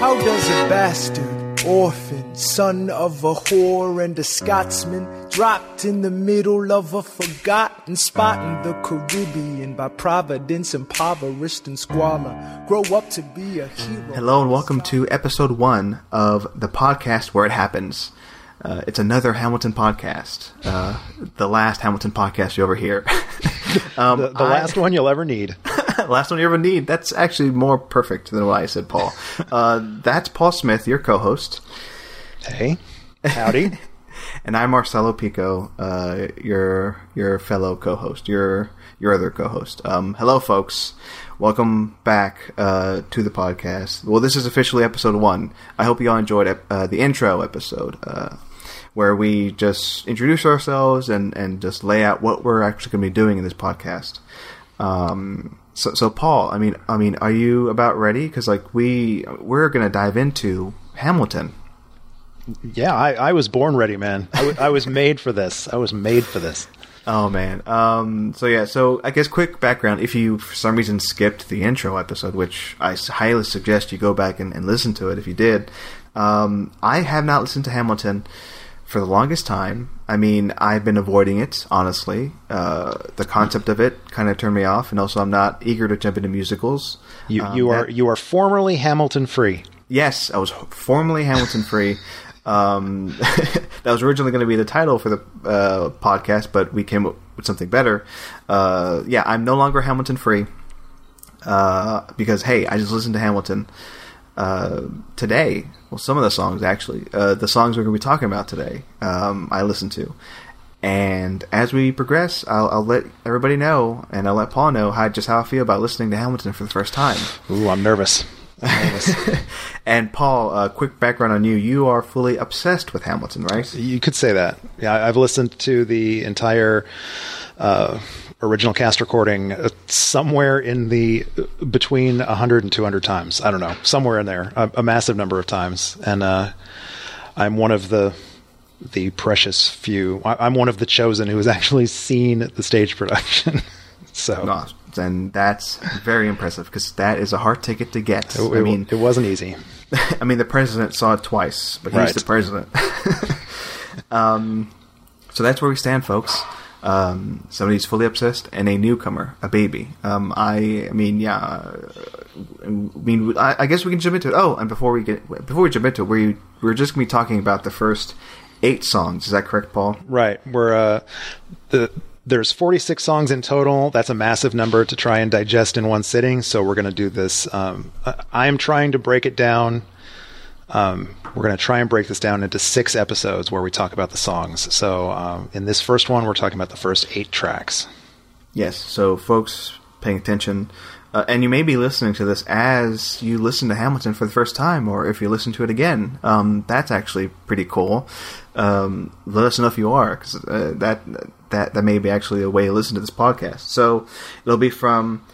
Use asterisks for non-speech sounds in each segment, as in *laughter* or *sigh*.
How does a bastard, orphan, son of a whore and a Scotsman, dropped in the middle of a forgotten spot in the Caribbean by providence, impoverished and squalor, grow up to be a hero? Hello and welcome to episode one of the podcast where it happens. Uh, it's another Hamilton podcast, uh, the last Hamilton podcast you ever hear. um, *laughs* the, the I, last one you'll ever need. *laughs* last one you ever need. That's actually more perfect than what I said, Paul. *laughs* Uh, that's Paul Smith, your co-host. Hey, howdy. *laughs* and I'm Marcelo Pico, uh, your your fellow co-host, your your other co-host. Um, hello, folks. Welcome back uh, to the podcast. Well, this is officially episode one. I hope you all enjoyed uh, the intro episode where we just introduce ourselves and, and just lay out what we're actually going to be doing in this podcast. Um, so, so Paul, I mean, I mean, are you about ready? Because like we we're going to dive into Hamilton. Yeah, I, I was born ready, man. I, w- I was made for this. I was made for this. Oh man. Um, so yeah. So I guess quick background. If you for some reason skipped the intro episode, which I highly suggest you go back and, and listen to it if you did, um, I have not listened to Hamilton for the longest time. I mean, I've been avoiding it, honestly. Uh, the concept of it kind of turned me off, and also I'm not eager to jump into musicals. You, um, you are that, you are formerly Hamilton free. Yes, I was formerly Hamilton free. *laughs* Um, *laughs* that was originally going to be the title for the uh, podcast, but we came up with something better. Uh, yeah, I'm no longer Hamilton free uh, because hey, I just listened to Hamilton uh, today. Well, some of the songs actually, uh, the songs we're going to be talking about today, um, I listened to. And as we progress, I'll, I'll, let everybody know, and I'll let Paul know how just how I feel about listening to Hamilton for the first time. Ooh, I'm nervous. *laughs* And Paul, uh, quick background on you: you are fully obsessed with Hamilton, right? You could say that. Yeah, I've listened to the entire uh, original cast recording uh, somewhere in the between 100 and 200 times. I don't know, somewhere in there, a, a massive number of times. And uh, I'm one of the the precious few. I, am one of the chosen who has actually seen the stage production. *laughs* so. And that's very impressive because that is a hard ticket to get. It, I mean, it wasn't easy. *laughs* I mean, the president saw it twice, but he's right. the president. *laughs* um, so that's where we stand, folks um, somebody who's fully obsessed, and a newcomer, a baby. Um, I, I mean, yeah. I mean, I, I, guess we can jump into it. Oh, and before we get before we jump into it, we we're just gonna be talking about the first eight songs. Is that correct, Paul? Right. We're uh, the there's 46 songs in total. That's a massive number to try and digest in one sitting. So we're going to do this. Um, I am trying to break it down um, we're going to try and break this down into six episodes where we talk about the songs. So um, in this first one, we're talking about the first eight tracks. Yes. So folks, paying attention. Uh, and you may be listening to this as you listen to Hamilton for the first time, or if you listen to it again. Um, that's actually pretty cool. Um, let us know if you are, because uh, that that that may be actually a way to listen to this podcast. So it'll be from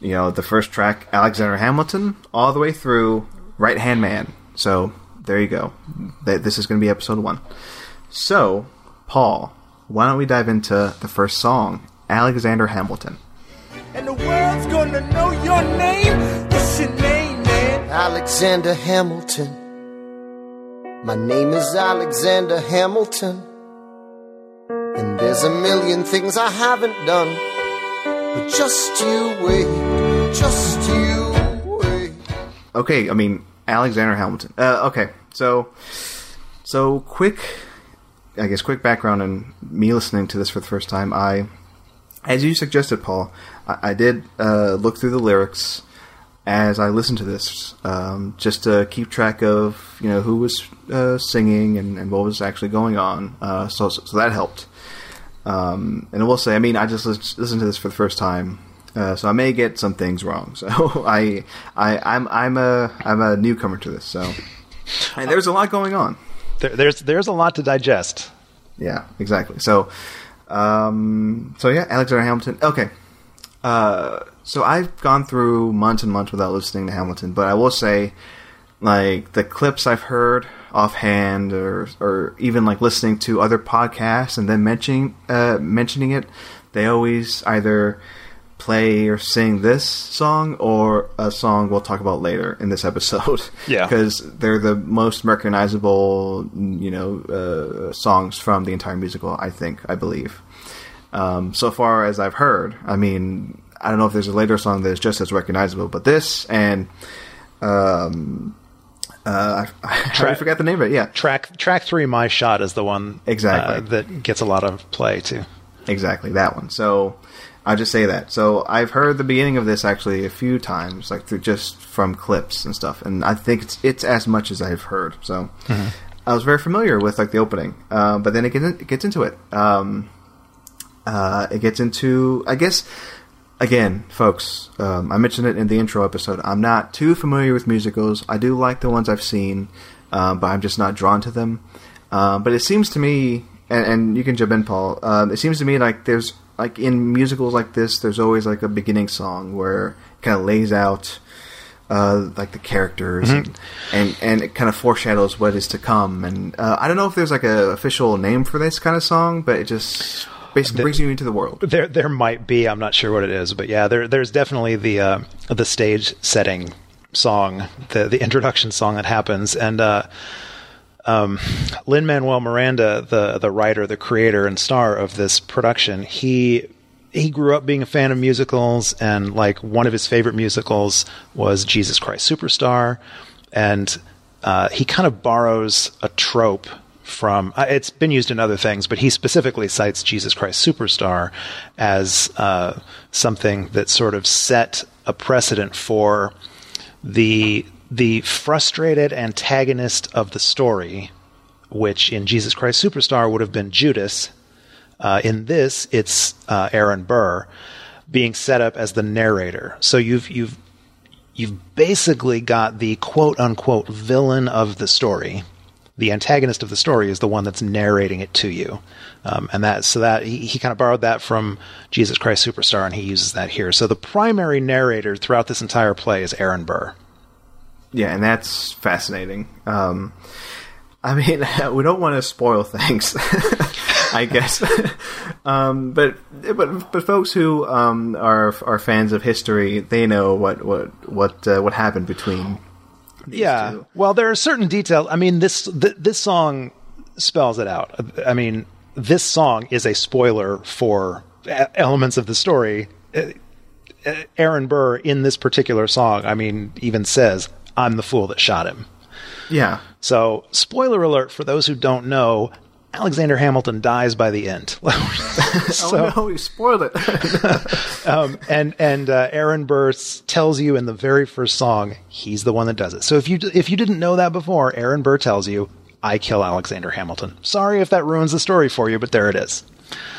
you know the first track, Alexander Hamilton, all the way through Right Hand Man. So there you go. This is going to be episode one. So, Paul, why don't we dive into the first song, Alexander Hamilton? And the world's gonna know your name. What's your name, man? Alexander Hamilton. My name is Alexander Hamilton. And there's a million things I haven't done. But just you wait, just you wait. Okay, I mean, Alexander Hamilton. Uh, okay, so so quick, I guess quick background on me listening to this for the first time. I, as you suggested, Paul, I, I did uh, look through the lyrics as I listened to this, um, just to keep track of you know who was uh, singing and, and, what was actually going on. Uh, so, so that helped. Um, and I will say, I mean, I just listened to this for the first time uh, so I may get some things wrong. *laughs* So I, I, I'm, I'm a, I'm a newcomer to this. So, *laughs* and there's a lot going on. There, there's, there's a lot to digest. Yeah, exactly. So, um, so yeah, Alexander Hamilton. Okay. Uh, so I've gone through months and months without listening to Hamilton, but I will say, like the clips I've heard offhand, or or even like listening to other podcasts and then mentioning uh, mentioning it, they always either play or sing this song or a song we'll talk about later in this episode. *laughs* Yeah. because they're the most recognizable, you know, uh, songs from the entire musical. I think, I believe. Um, so far as I've heard, I mean, I don't know if there's a later song that is just as recognizable, but this and um, uh, I, I Tra- forgot the name of it. Yeah, Track track three, my shot is the one Exactly. uh, that gets a lot of play too. exactly that one. So I'll just say that. So I've heard the beginning of this actually a few times, like through just from clips and stuff, and I think it's it's as much as I've heard. So I was very familiar with like the opening, uh, but then it gets, it gets into it. Um, uh, it gets into, I guess. Again, folks, um, I mentioned it in the intro episode. I'm not too familiar with musicals. I do like the ones I've seen, um, but I'm just not drawn to them. Um, but it seems to me, and, and you can jump in, Paul. Um, it seems to me like there's like in musicals like this, there's always like a beginning song where it kind of lays out uh, like the characters and, and and it kind of foreshadows what is to come. And uh, I don't know if there's like a official name for this kind of song, but it just basically brings you into the world. There, there might be. I'm not sure what it is, but yeah, there, there's definitely the uh, the stage setting song, the the introduction song that happens, and uh, um, Lin Manuel Miranda, the the writer, the creator, and star of this production, he he grew up being a fan of musicals, and like one of his favorite musicals was Jesus Christ Superstar, and uh, he kind of borrows a trope from uh, it's been used in other things, but he specifically cites Jesus Christ Superstar as uh, something that sort of set a precedent for the the frustrated antagonist of the story, which in Jesus Christ Superstar would have been Judas. Uh, in this, it's uh, Aaron Burr being set up as the narrator. So you've you've you've basically got the quote unquote villain of the story. The antagonist of the story is the one that's narrating it to you, um, and that so that he, he kind of borrowed that from Jesus Christ Superstar, and he uses that here. So the primary narrator throughout this entire play is Aaron Burr. Yeah, and that's fascinating. Um, I mean, *laughs* we don't want to spoil things, *laughs* I guess. *laughs* um, but but but folks who um, are are fans of history, they know what what what uh, what happened between. These yeah. two. Well, there are certain details. I mean, this th- this song spells it out. I mean, this song is a spoiler for elements of the story. Aaron Burr in this particular song, I mean, even says, "I'm the fool that shot him." Yeah, So, spoiler alert for those who don't know, Alexander Hamilton dies by the end. *laughs* so, oh no, you spoiled it. *laughs* um, and and uh, Aaron Burr tells you in the very first song he's the one that does it. So if you if you didn't know that before, Aaron Burr tells you I kill Alexander Hamilton. Sorry if that ruins the story for you, but there it is.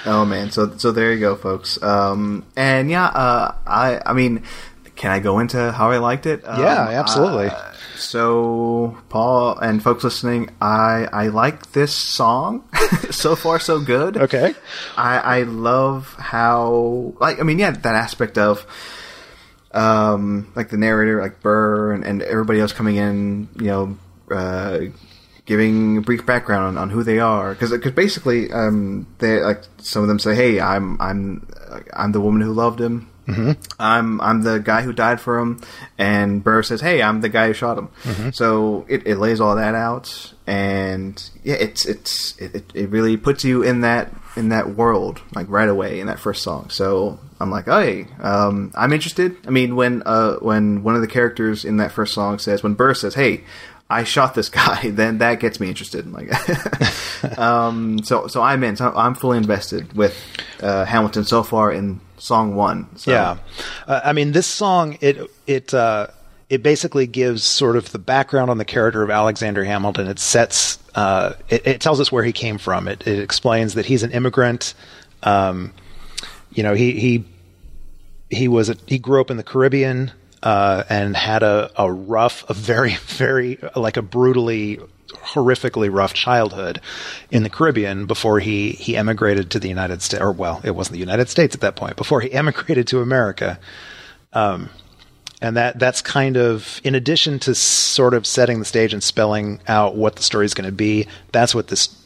oh man, so so there you go, folks. Um, and yeah, uh, I I mean, can I go into how I liked it? Um, Yeah, absolutely. uh, so, Paul and folks listening, I I like this song. *laughs* so far, so good. Okay. I I love how like I mean yeah that aspect of um like the narrator like Burr and, and everybody else coming in you know uh giving a brief background on, on who they are because basically um they like some of them say hey I'm I'm I'm the woman who loved him I'm I'm the guy who died for him, and Burr says, "Hey, I'm the guy who shot him." So it, it lays all that out, and yeah, it's it's it, it- it really puts you in that in that world like right away in that first song. So I'm like, hey, um, I'm interested. I mean, when uh when one of the characters in that first song says, when Burr says, "Hey." I shot this *laughs* guy, then that gets me interested. Like, *laughs* um, so so I'm in. So I'm fully invested with uh, Hamilton so far in song one. So. Yeah, uh, I mean, this song it it uh, it basically gives sort of the background on the character of Alexander Hamilton. It sets uh, it, it tells us where he came from. It, it explains that he's an immigrant. Um, you know, he he he was a, he grew up in the Caribbean uh, and had a, a rough, a very *laughs* very like a brutally horrifically rough childhood in the Caribbean before he he emigrated to the United States or well it wasn't the United States at that point before he *laughs* emigrated to America um, and that that's kind of in addition to sort of setting the stage and spelling out what the story is going to be that's what this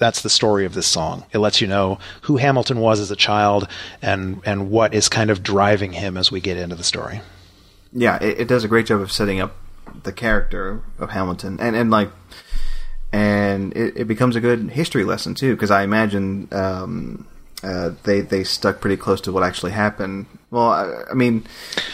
that's the story of this song. It lets you know who Hamilton was as a child and and what is kind of driving him as we get into the story. Yeah, it, it does a great job of setting up the character of Hamilton, and and like, and it, it becomes a good history lesson too. Because I imagine um, uh, they they stuck pretty close to what actually happened. Well, I, I, mean,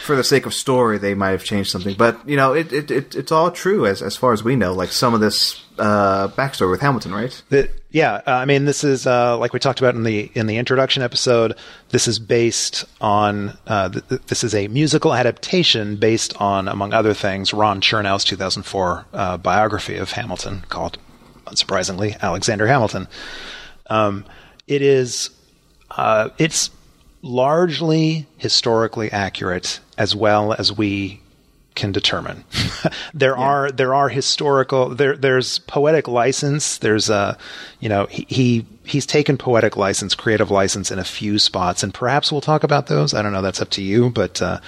for the sake of story, they might have changed something, but you know, it, it, it it's all true as as far as we know. Like some of this uh, backstory with Hamilton, right? Yeah, uh, I mean, this is uh, like we talked about in the in the introduction episode. This is based on uh, th- this is a musical adaptation based on, among other things, Ron Chernow's 2004 uh, biography of Hamilton called, unsurprisingly, Alexander Hamilton. Um, it is uh, it's largely historically accurate as well as we can determine. *laughs* there yeah. are there are historical there there's poetic license. There's a you know he, he he's taken poetic license, creative license in a few spots, and perhaps we'll talk about those. I don't know. That's up to you, but uh,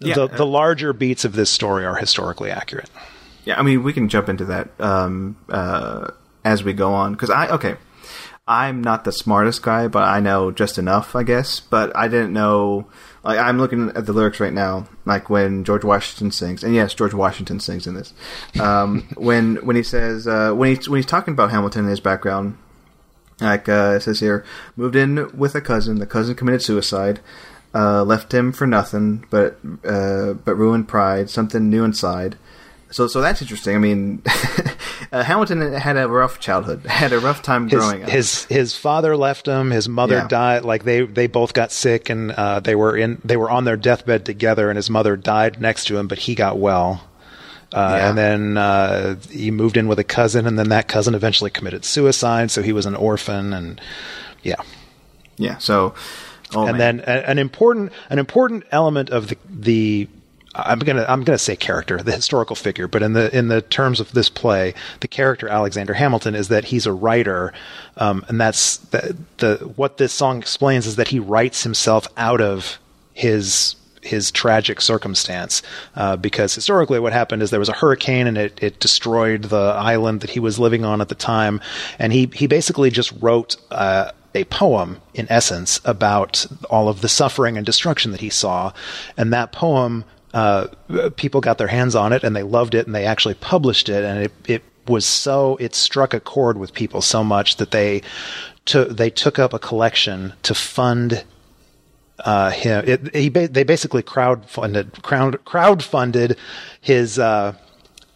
yeah. the the larger beats of this story are historically accurate. Yeah, I mean we can jump into that um, uh, as we go on because I okay. I'm not the smartest guy, but I know just enough, I guess. But I didn't know. Like I'm looking at the lyrics right now, like when George Washington sings, and yes, George Washington sings in this. Um, *laughs* when when he says uh, when he when he's talking about Hamilton in his background, like uh, it says here, moved in with a cousin. The cousin committed suicide. Uh, left him for nothing, but uh, but ruined pride. Something new inside. So, so that's interesting. I mean, *laughs* uh, Hamilton had a rough childhood, *laughs* had a rough time his, growing up. His his father left him. His mother yeah. died. Like they they both got sick, and uh, they were in they were on their deathbed together. And his mother died next to him, but he got well. Uh, yeah. And then uh, he moved in with a cousin, and then that cousin eventually committed suicide. So he was an orphan, and yeah, yeah. So, oh, and man. then an important an important element of the the I'm gonna I'm gonna say character, the historical figure, but in the in the terms of this play, the character Alexander Hamilton is that he's a writer, um, and that's the, the what this song explains is that he writes himself out of his his tragic circumstance uh, because historically what happened is there was a hurricane and it, it destroyed the island that he was living on at the time and he he basically just wrote uh, a poem in essence about all of the suffering and destruction that he saw and that poem uh, people got their hands on it and they loved it and they actually published it and it, it was so it struck a chord with people so much that they took they took up a collection to fund uh, him. It, he they basically crowdfunded crowd crowdfunded his uh,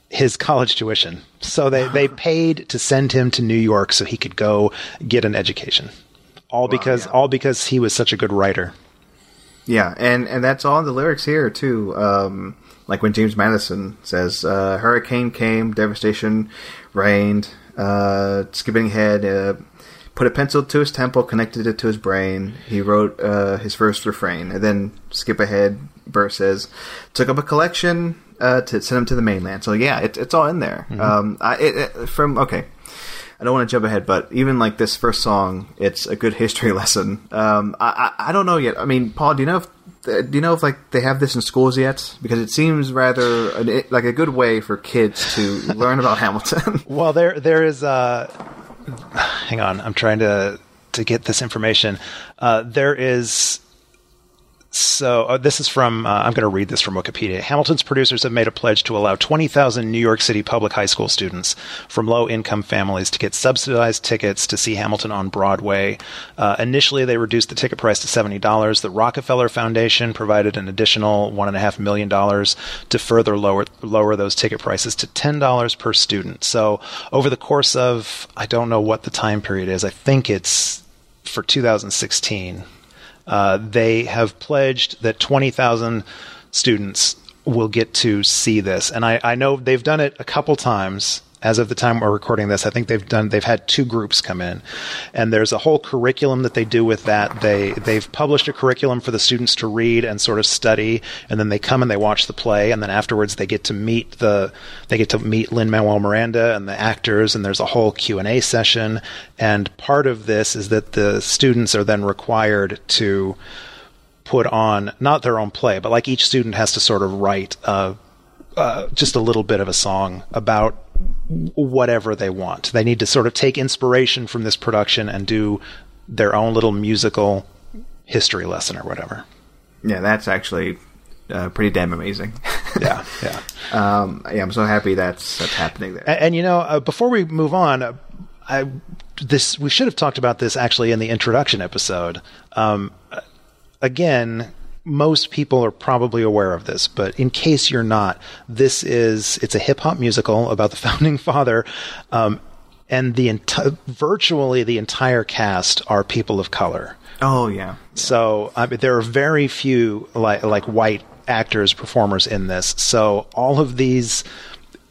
his college tuition. So they they paid to send him to New York so he could go get an education. All wow, because yeah. all because he was such a good writer. Yeah, and and that's all in the lyrics here too. Um, like when James Madison says, uh, "Hurricane came, devastation reigned." Uh, skipping ahead, uh, put a pencil to his temple, connected it to his brain. He wrote uh, his first refrain, and then skip ahead. Burr says, "Took up a collection uh, to send him to the mainland." So yeah, it, it's all in there. Mm-hmm. Um, I, it, it, from okay. I don't want to jump ahead, but even like this first song, it's a good history *laughs* lesson. Um, I, I, I don't know yet. I mean, Paul, do you know if do you know if like they have this in schools yet? Because it seems rather like a good way for kids to *laughs* learn about Hamilton. *laughs* well, there there is. Uh, *sighs* hang on, I'm trying to to get this information. Uh, there is so uh, this is from, uh, I'm going to read this from Wikipedia. Hamilton's producers have made a pledge to allow 20,000 New York City public high school students from low income families to get subsidized tickets to see Hamilton on Broadway. Uh, initially, they reduced the ticket price to $70. The Rockefeller Foundation provided an additional $1.5 million to further lower, lower those ticket prices to $10 per student. So over the course of, I don't know what the time period is, I think it's for 2016 uh, they have pledged that 20,000 students will get to see this. And I, I know they've done it a couple times as of the time we're recording this, I think they've done they've had two groups come in, and there's a whole curriculum that they do with that. They they've published a curriculum for the students to read and sort of study, and then they come and they watch the play, and then afterwards they get to meet the they get to meet Lin Manuel Miranda and the actors, and there's a whole Q and A session. And part of this is that the students are then required to put on not their own play, but like each student has to sort of write. Uh, uh, just a little bit of a song about whatever they want. They need to sort of take inspiration from this production and do their own little musical history lesson or whatever. Yeah, that's actually uh, pretty damn amazing. *laughs* yeah, yeah. Um, yeah, I'm so happy that's that's happening there. And, and you know, uh, before we move on, uh, I this we should have talked about this actually in the introduction episode. Um, again, most people are probably aware of this, but in case you're not, this is it's a hip hop musical about the *laughs* founding father. Um, and the enti- virtually the entire cast are people of color. Oh yeah. So I mean, there are very few like like white actors performers in this. So all of these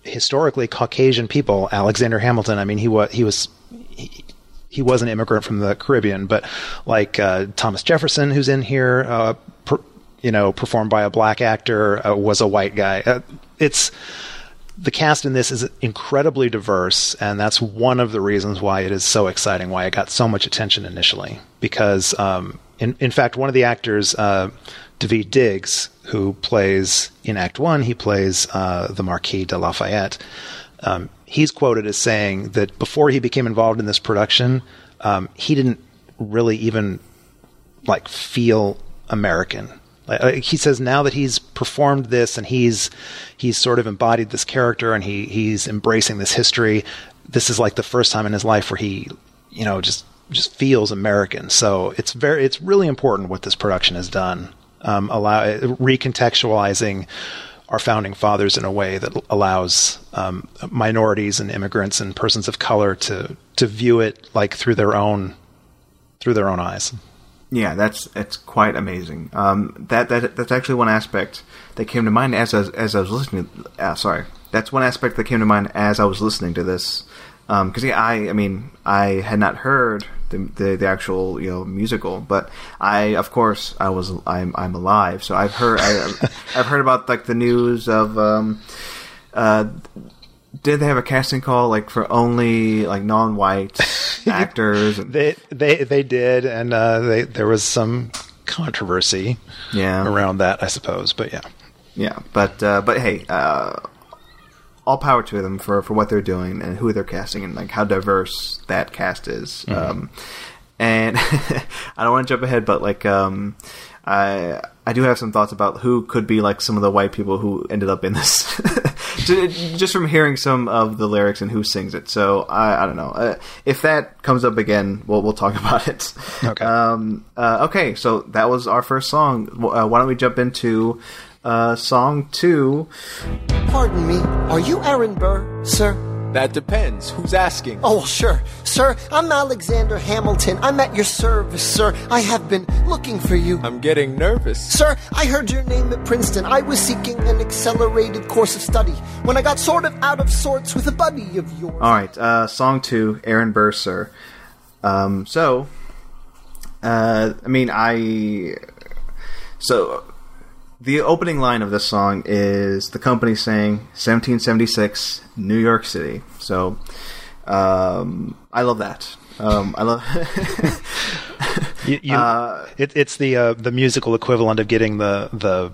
historically Caucasian people, Alexander Hamilton. I mean, he was he was. He, he was an immigrant from the Caribbean, but like uh, Thomas Jefferson, who's in here, uh, you know, performed by a black actor, uh, was a white guy. Uh, it's the cast in this is incredibly diverse, and that's one of the reasons why it is so exciting, why it got so much attention initially. Because, um, in in fact, one of the actors, uh, Daveed Diggs, who plays in Act One, he plays uh, the Marquis de Lafayette. Um, he's quoted as saying that before he became involved in this production, um, he didn't really even like feel American. Like, he says now that he's performed this and he's he's sort of embodied this character and he he's embracing this history. This is like the first time in his life where he, you know, just just feels American. So it's very it's really important what this production has done, um, allow recontextualizing our founding fathers in a way that allows um, minorities and immigrants and persons of color to to view it like through their own through their own eyes. Yeah, that's it's quite amazing. Um, that that that's actually one aspect that came to mind as as, as I was listening. Uh, sorry, that's one aspect that came to mind as I was listening to this. Because um, yeah, I I mean I had not heard the, the, the actual you know musical, but I of course I was I'm I'm alive, so I've heard I, *laughs* have heard about like the news of. Um, uh, did they have a casting call like for only like non-white *laughs* actors? they they they did, and uh, they there was some controversy, yeah, around that, I suppose. But yeah, yeah, but uh, but hey, uh, all power to them for for what they're doing and who they're casting and like how diverse that cast is. Mm-hmm. Um, and *laughs* I don't want to jump ahead, but like um, I I do have some thoughts about who could be like some of the white people who ended up in this. *laughs* just from hearing some of the lyrics and who sings it. So I, I don't know uh, if that comes up again. We'll we'll talk *laughs* about it. Okay. Um, uh, okay. So that was our first song. Uh, why don't we jump into uh, song two? Pardon me. Are you Aaron Burr, sir? That depends. Who's asking? Oh, sure. Sir, I'm Alexander Hamilton. I'm at your service, sir. I have been looking for you. I'm getting nervous. Sir, I heard your name at Princeton. I was seeking an accelerated course of study when I got sort of out of sorts with a buddy of yours. All right, uh, song two, Aaron Burr, sir. Um, so, uh, I mean, I. So, the opening line of this song is the company saying 1776 New York City. So um, I love that. Um, I love. *laughs* you, you, uh, it, it's the uh, the musical equivalent of getting the the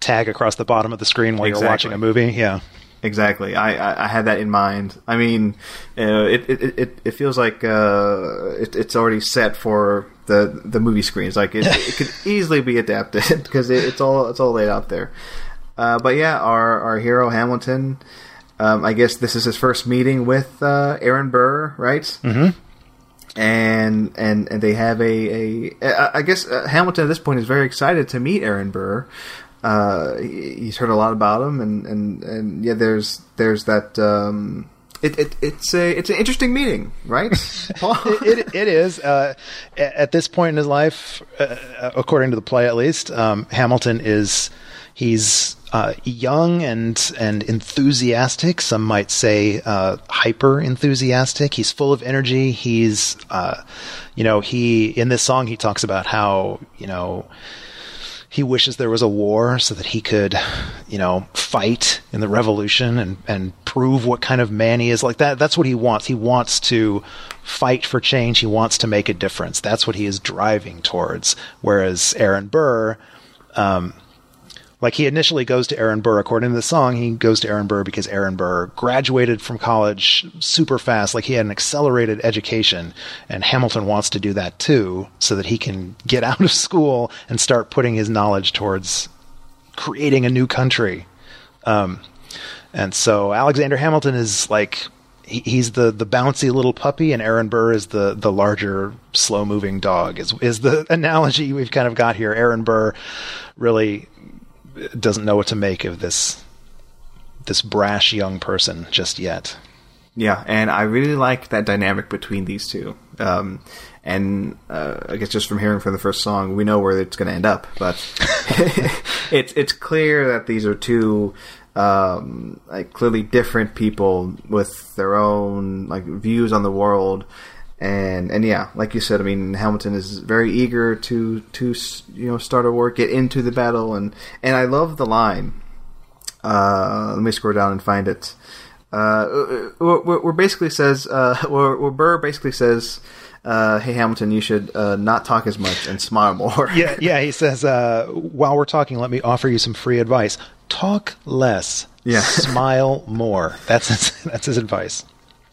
tag across the bottom of the screen while exactly. you're watching a movie. Yeah. Exactly. I, I, I, had that in mind. I mean, uh, it, it, it, it feels like uh, it, it's already set for the the movie screens. Like it, it could *laughs* easily be adapted *laughs* because it, it's all it's all laid out there. Uh, but yeah, our our hero Hamilton. Um, I guess this is his first meeting with uh, Aaron Burr, right? Mm-hmm. And and and they have a a. I guess uh, Hamilton at this point is very excited to meet Aaron Burr. Uh, he's heard a lot about him, and, and, and yeah, there's there's that um, it, it, it's a it's an interesting meeting, right? *laughs* it, it, it is. Uh, at this point in his life, uh, according to the play, at least, um, Hamilton is he's uh, young and and enthusiastic. Some might say uh, hyper enthusiastic. He's full of energy. He's uh, you know he in this song he talks about how you know he wishes there was a war so that he could, you know, fight in the revolution and, and prove what kind of man he is. Like that, that's what he wants. He wants to fight for change. He wants to make a difference. That's what he is driving towards. Whereas Aaron Burr, um, like he initially goes to Aaron Burr. According to the song, he goes to Aaron Burr because Aaron Burr graduated from college super fast. Like he had an accelerated education, and Hamilton wants to do that too, so that he can get *laughs* out of school and start putting his knowledge towards creating a new country. Um, and so Alexander Hamilton is like he, he's the the bouncy little puppy, and Aaron Burr is the the larger, slow moving dog. Is is the *laughs* analogy we've kind of got here? Aaron Burr really doesn't know what to make of this this brash young person just yet. Yeah, and I really like that dynamic between these two. Um, and uh, I guess just from hearing from the first song, we know where it's going to end up. But *laughs* *laughs* it's it's clear that these are two um, like clearly different people with their own like views on the world. And and yeah, like you said, I mean Hamilton is very eager to to you know start a war, get into the battle, and and I love the line. Uh, let me scroll down and find it. Uh, where, basically says, uh, *laughs* where, where Burr basically says, uh, "Hey Hamilton, you should uh, not talk as much and smile more." *laughs* yeah, yeah. He says, uh, "While we're talking, let me offer you some free advice. Talk less, Yeah. smile more." That's his, *laughs* that's his advice.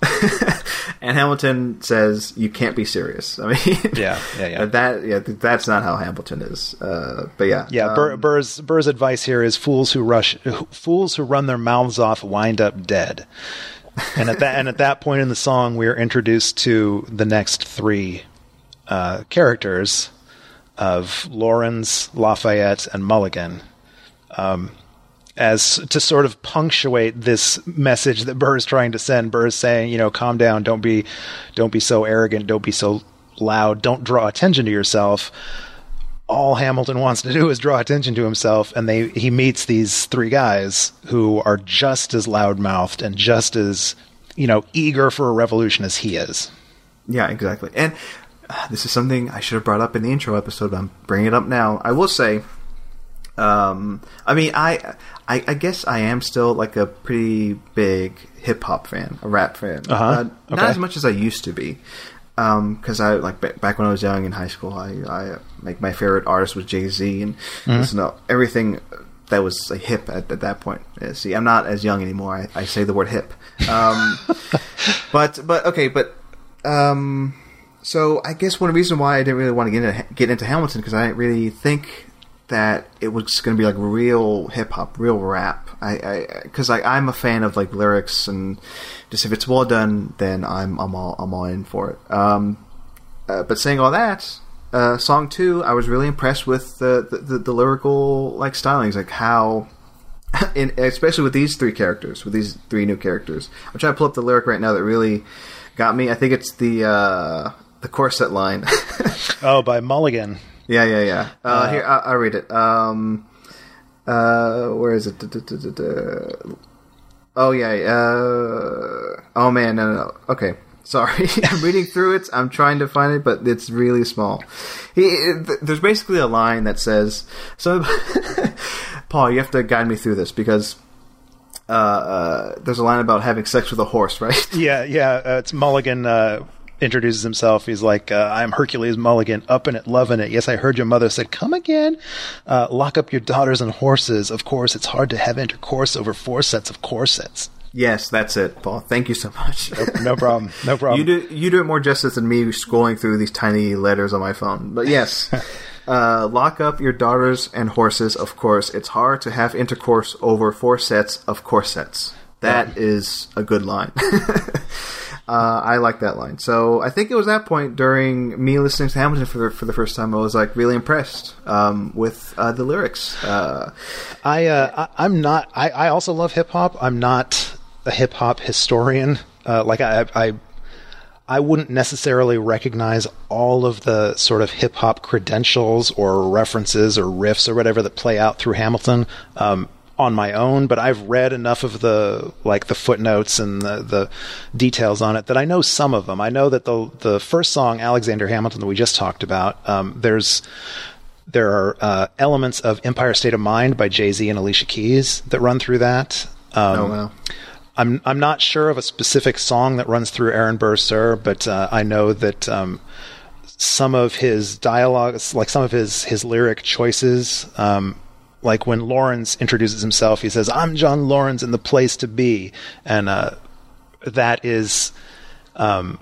*laughs* and Hamilton says, "You can't be serious." I mean, Yeah, yeah, *laughs* yeah. That yeah, that's not how Hamilton is. Uh, but yeah, Yeah, um, Burr, Burr's Burr's advice here is fools who rush, fools who run their mouths off wind up dead. And at that and at that point in the song, we are introduced to the next three uh, characters of Laurens, Lafayette, and Mulligan. Um, as to sort of punctuate this message that Burr is trying to send, Burr is saying, you know, calm down, don't be, don't be so arrogant, don't be so loud, don't draw attention to yourself all Hamilton wants to do is draw attention to himself, and they he meets these three guys who are just as loudmouthed and just as you know eager for a revolution as he is. Yeah, exactly. And uh, this is something I should have brought up in the intro episode, but I'm bringing it up now. I will say, um, I mean, I, I, I guess I am still like a pretty big hip hop fan, a rap fan. Uh-huh. Uh, Not Okay. as much as I used to be. Because I like ba- back when I was young in high school, I, I like my favorite artist was Jay Z, and to everything that was like, hip at, at that point. Yeah, see, I'm not as young anymore. I, I say the word hip. Um, *laughs* but but okay, but um, so I guess one reason why I didn't really want to get into, get into Hamilton because I didn't really think that it was going to be like real hip hop, real rap. I because I, I'm a fan of like lyrics and just if it's well done, then I'm I'm all I'm all in for it. Um, uh, but saying all that, uh, song two, I was really impressed with the the, the, the lyrical like stylings, like how. *laughs* In, especially with these three characters, with these three new characters, I'm trying to pull up the lyric right now that really got me. I think it's the uh, the corset line. *laughs* Oh, by Mulligan. Yeah, yeah, yeah. Uh, here, I, I'll read it. Um, uh, where is it? Oh yeah. Uh, oh man, no, no, no. Okay, sorry. *laughs* I'm reading through it. I'm trying to find it, but it's really small. He, th- there's basically a line that says, "So, *laughs* Paul, you have to guide me through this because." Uh, uh, there's a line about having sex with a horse, right? Yeah, yeah. Uh, it's Mulligan. Introduces himself. He's like, uh, "I'm Hercules Mulligan, up in it, loving it. Yes, I heard your mother said, come again. Uh, lock up your daughters and horses. Of course, it's hard to have intercourse over four sets of corsets. yes, that's it, Paul. Thank you so much. No problem. No *laughs* problem. You do you do it more justice than me scrolling through these tiny letters on my phone. But yes, *laughs* uh, lock up your daughters and horses. Of course, it's hard to have intercourse over four sets of corsets. That is a good line. *laughs* uh, I like that line. So I think it was that point during me listening to Hamilton for the, for the first time. I was like really impressed um, with uh, the lyrics. Uh, I, uh, I I'm not. I, I also love hip hop. I'm not a hip hop historian. Uh, like I, I I wouldn't necessarily recognize all of the sort of hip hop credentials or references or riffs or whatever that play out through Hamilton um, on my own, but I've read enough of the like the footnotes and the, the details on it that I know some of them. I know that the the first song Alexander Hamilton that we just talked about, um, there's there are uh, elements of Empire State of Mind by Jay Z and Alicia Keys that run through that. Um, oh wow. I'm I'm not sure of a specific song that runs through Aaron Burr Sir, but uh, I know that um, some of his dialogues, like some of his his lyric choices, um, like when Laurens introduces himself, he says, "I'm John Laurens in the place to be," and uh, that is um,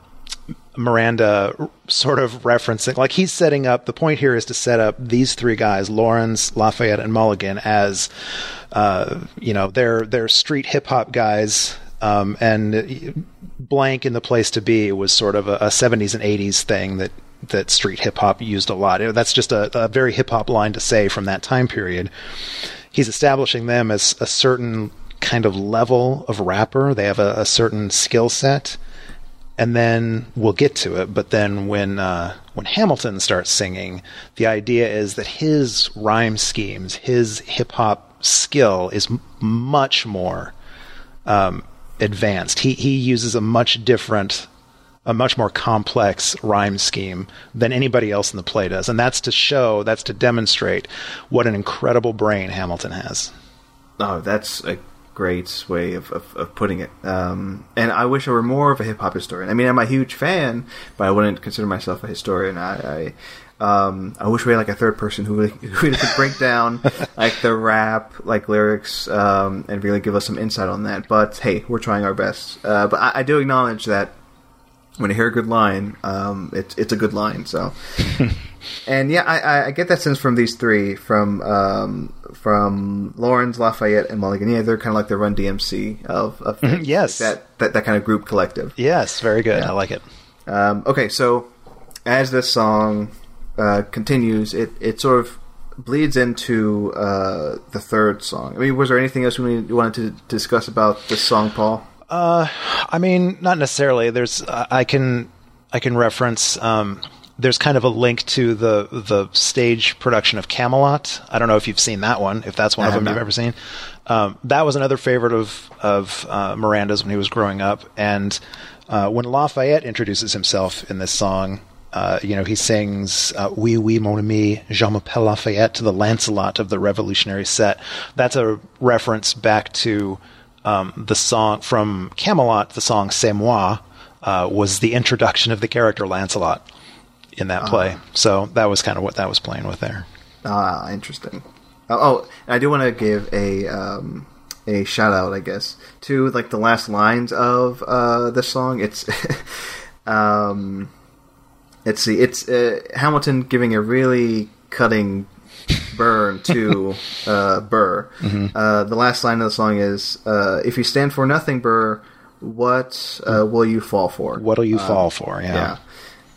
Miranda sort of referencing, like he's setting up. The point here is to set up these three guys, Laurens, Lafayette, and Mulligan, as uh, you know, they're they're street hip hop guys. Um, and blank in the place to be was sort of a, a 70s and 80s thing that that street hip hop used a lot. That's just a, a very hip hop line to say from that time period. He's establishing them as a certain kind of level of rapper. They have a, a certain skill set, and then we'll get to it. But then when uh, when Hamilton starts singing, the idea is that his rhyme schemes, his hip hop skill, is m- much more um, advanced. He he uses a much different a much more complex rhyme scheme than anybody else in the play does. And that's to show, that's to demonstrate what an incredible brain Hamilton has. Oh, that's a great way of, of, of putting it. Um, and I wish I were more of a hip hop historian. I mean, I'm a huge fan, but I wouldn't consider myself a historian. I, I, um, I wish we had like a third person who really, *laughs* who could break down *laughs* like the rap, like lyrics, um, and really give us some insight on that. But hey, we're trying our best. Uh, but I, I do acknowledge that when I hear a good line, um, it's it's a good line. So, *laughs* and yeah, I, I get that sense from these three, from um, from Laurens, Lafayette, and Mulligan. Yeah, they're kind of like the Run DMC of, of yes, like that, that that kind of group collective. Yes, very good. Yeah. I like it. Um, okay, so as this song uh, continues, it it sort of bleeds into uh, the third song. I mean, was there anything else we wanted to discuss about this song, Paul? Uh, I mean, not necessarily. There's uh, I can I can reference. Um, there's kind of a link to the the stage production of Camelot. I don't know if you've seen that one. If that's one I of them not. you've ever seen, um, that was another favorite of of uh, Miranda's when he was growing up. And uh, when Lafayette introduces himself in this song, uh, you know, he sings uh, "Oui, oui, mon ami, je m'appelle Lafayette" to the Lancelot of the Revolutionary set. That's a reference back to um, the song from Camelot. The song "C'est moi" uh, was the introduction of the character Lancelot in that play. So that was kind of what that was playing with there. Ah, interesting. Oh, oh I do want to give a um, a shout out, I guess, to like the last lines of uh, this song. It's *laughs* um, let's see, it's uh, Hamilton giving a really cutting burn to uh, Burr. Uh, the last line of the song is, uh, "If you stand for nothing, Burr, what uh, will you fall for?" What'll you fall for? Yeah. yeah.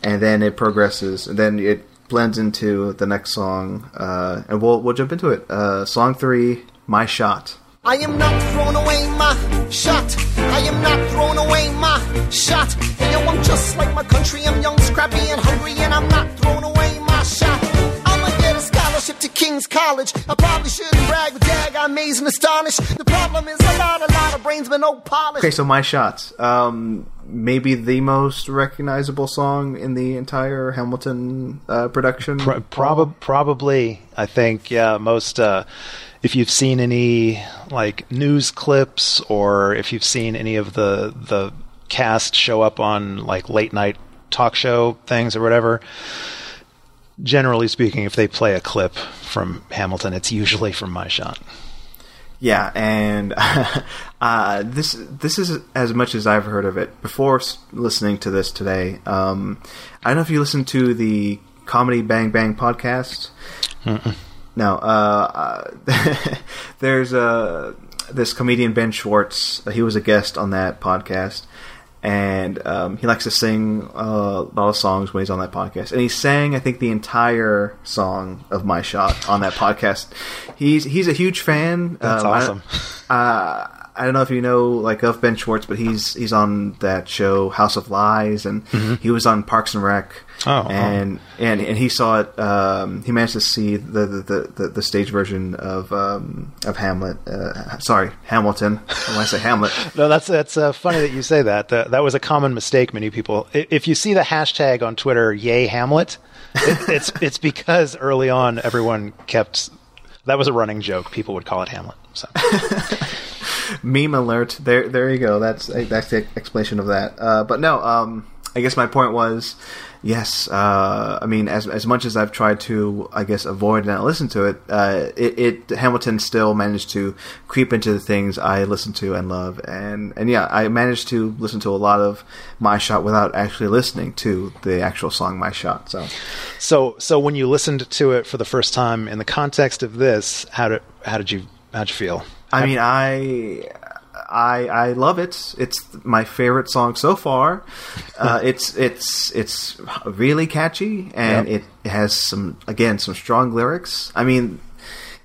And then it progresses, and then it blends into the next song, uh, and we'll we'll jump into it. Uh, song three, "My Shot." I am not throwing away my shot. I am not throwing away my shot. Yo, I'm just like my country. I'm young, scrappy, and hungry, and I'm not throwing King's College. I probably shouldn't brag, but dag, I'm amazed and astonished. The problem is a lot, a lot of brains, but no polish. Okay, so "My shots. um, maybe the most recognizable song in the entire Hamilton uh, production. Pro- prob- probably, I think, yeah. Most, uh, if you've seen any like news clips, or if you've seen any of the the cast show up on like late night talk show things or whatever, generally speaking, if they play a clip from Hamilton, it's usually from My Shot. Yeah, and *laughs* uh, this this is as much as I've heard of it before listening to this today. Um, I don't know if you listen to the Comedy Bang Bang podcast. No, uh, uh, *laughs* there's a this comedian Ben Schwartz. He was a guest on that podcast, and um, he likes to sing uh, a lot of songs when he's on that podcast. And he sang, I think, the entire song of "My Shot" on that podcast. He's he's a huge fan. That's Um, I- awesome. *laughs* uh, I don't know if you know like of Ben Schwartz, but he's he's on that show House of Lies, and he was on Parks and Rec. Oh, oh. and and and he saw it. Um, he managed to see the the, the, the, the stage version of um, of Hamlet. Uh, sorry, Hamilton. When I say Hamlet, *laughs* No, that's that's uh, funny that you say that. That that was a common mistake. Many people, if you see the hashtag on Twitter, "Yay Hamlet," it, *laughs* it's it's because early on everyone kept that was a running joke. People would call it Hamlet. So *laughs* meme alert. There, there you go. That's that's the explanation of that. Uh, but no, um, I guess my point was, yes. Uh, I mean, as as much as I've tried to, I guess, avoid and not listen to it, uh, it, it Hamilton still managed to creep into the things I listen to and love, and and yeah, I managed to listen to a lot of My Shot without actually listening to the actual song My Shot. So, So, so when you listened to it for the first time in the context of this, how did how did you how'd you feel? I mean, I. I, I love it. It's my favorite song so far. Uh, *laughs* it's it's it's really catchy and Yep. it has some again some strong lyrics. I mean,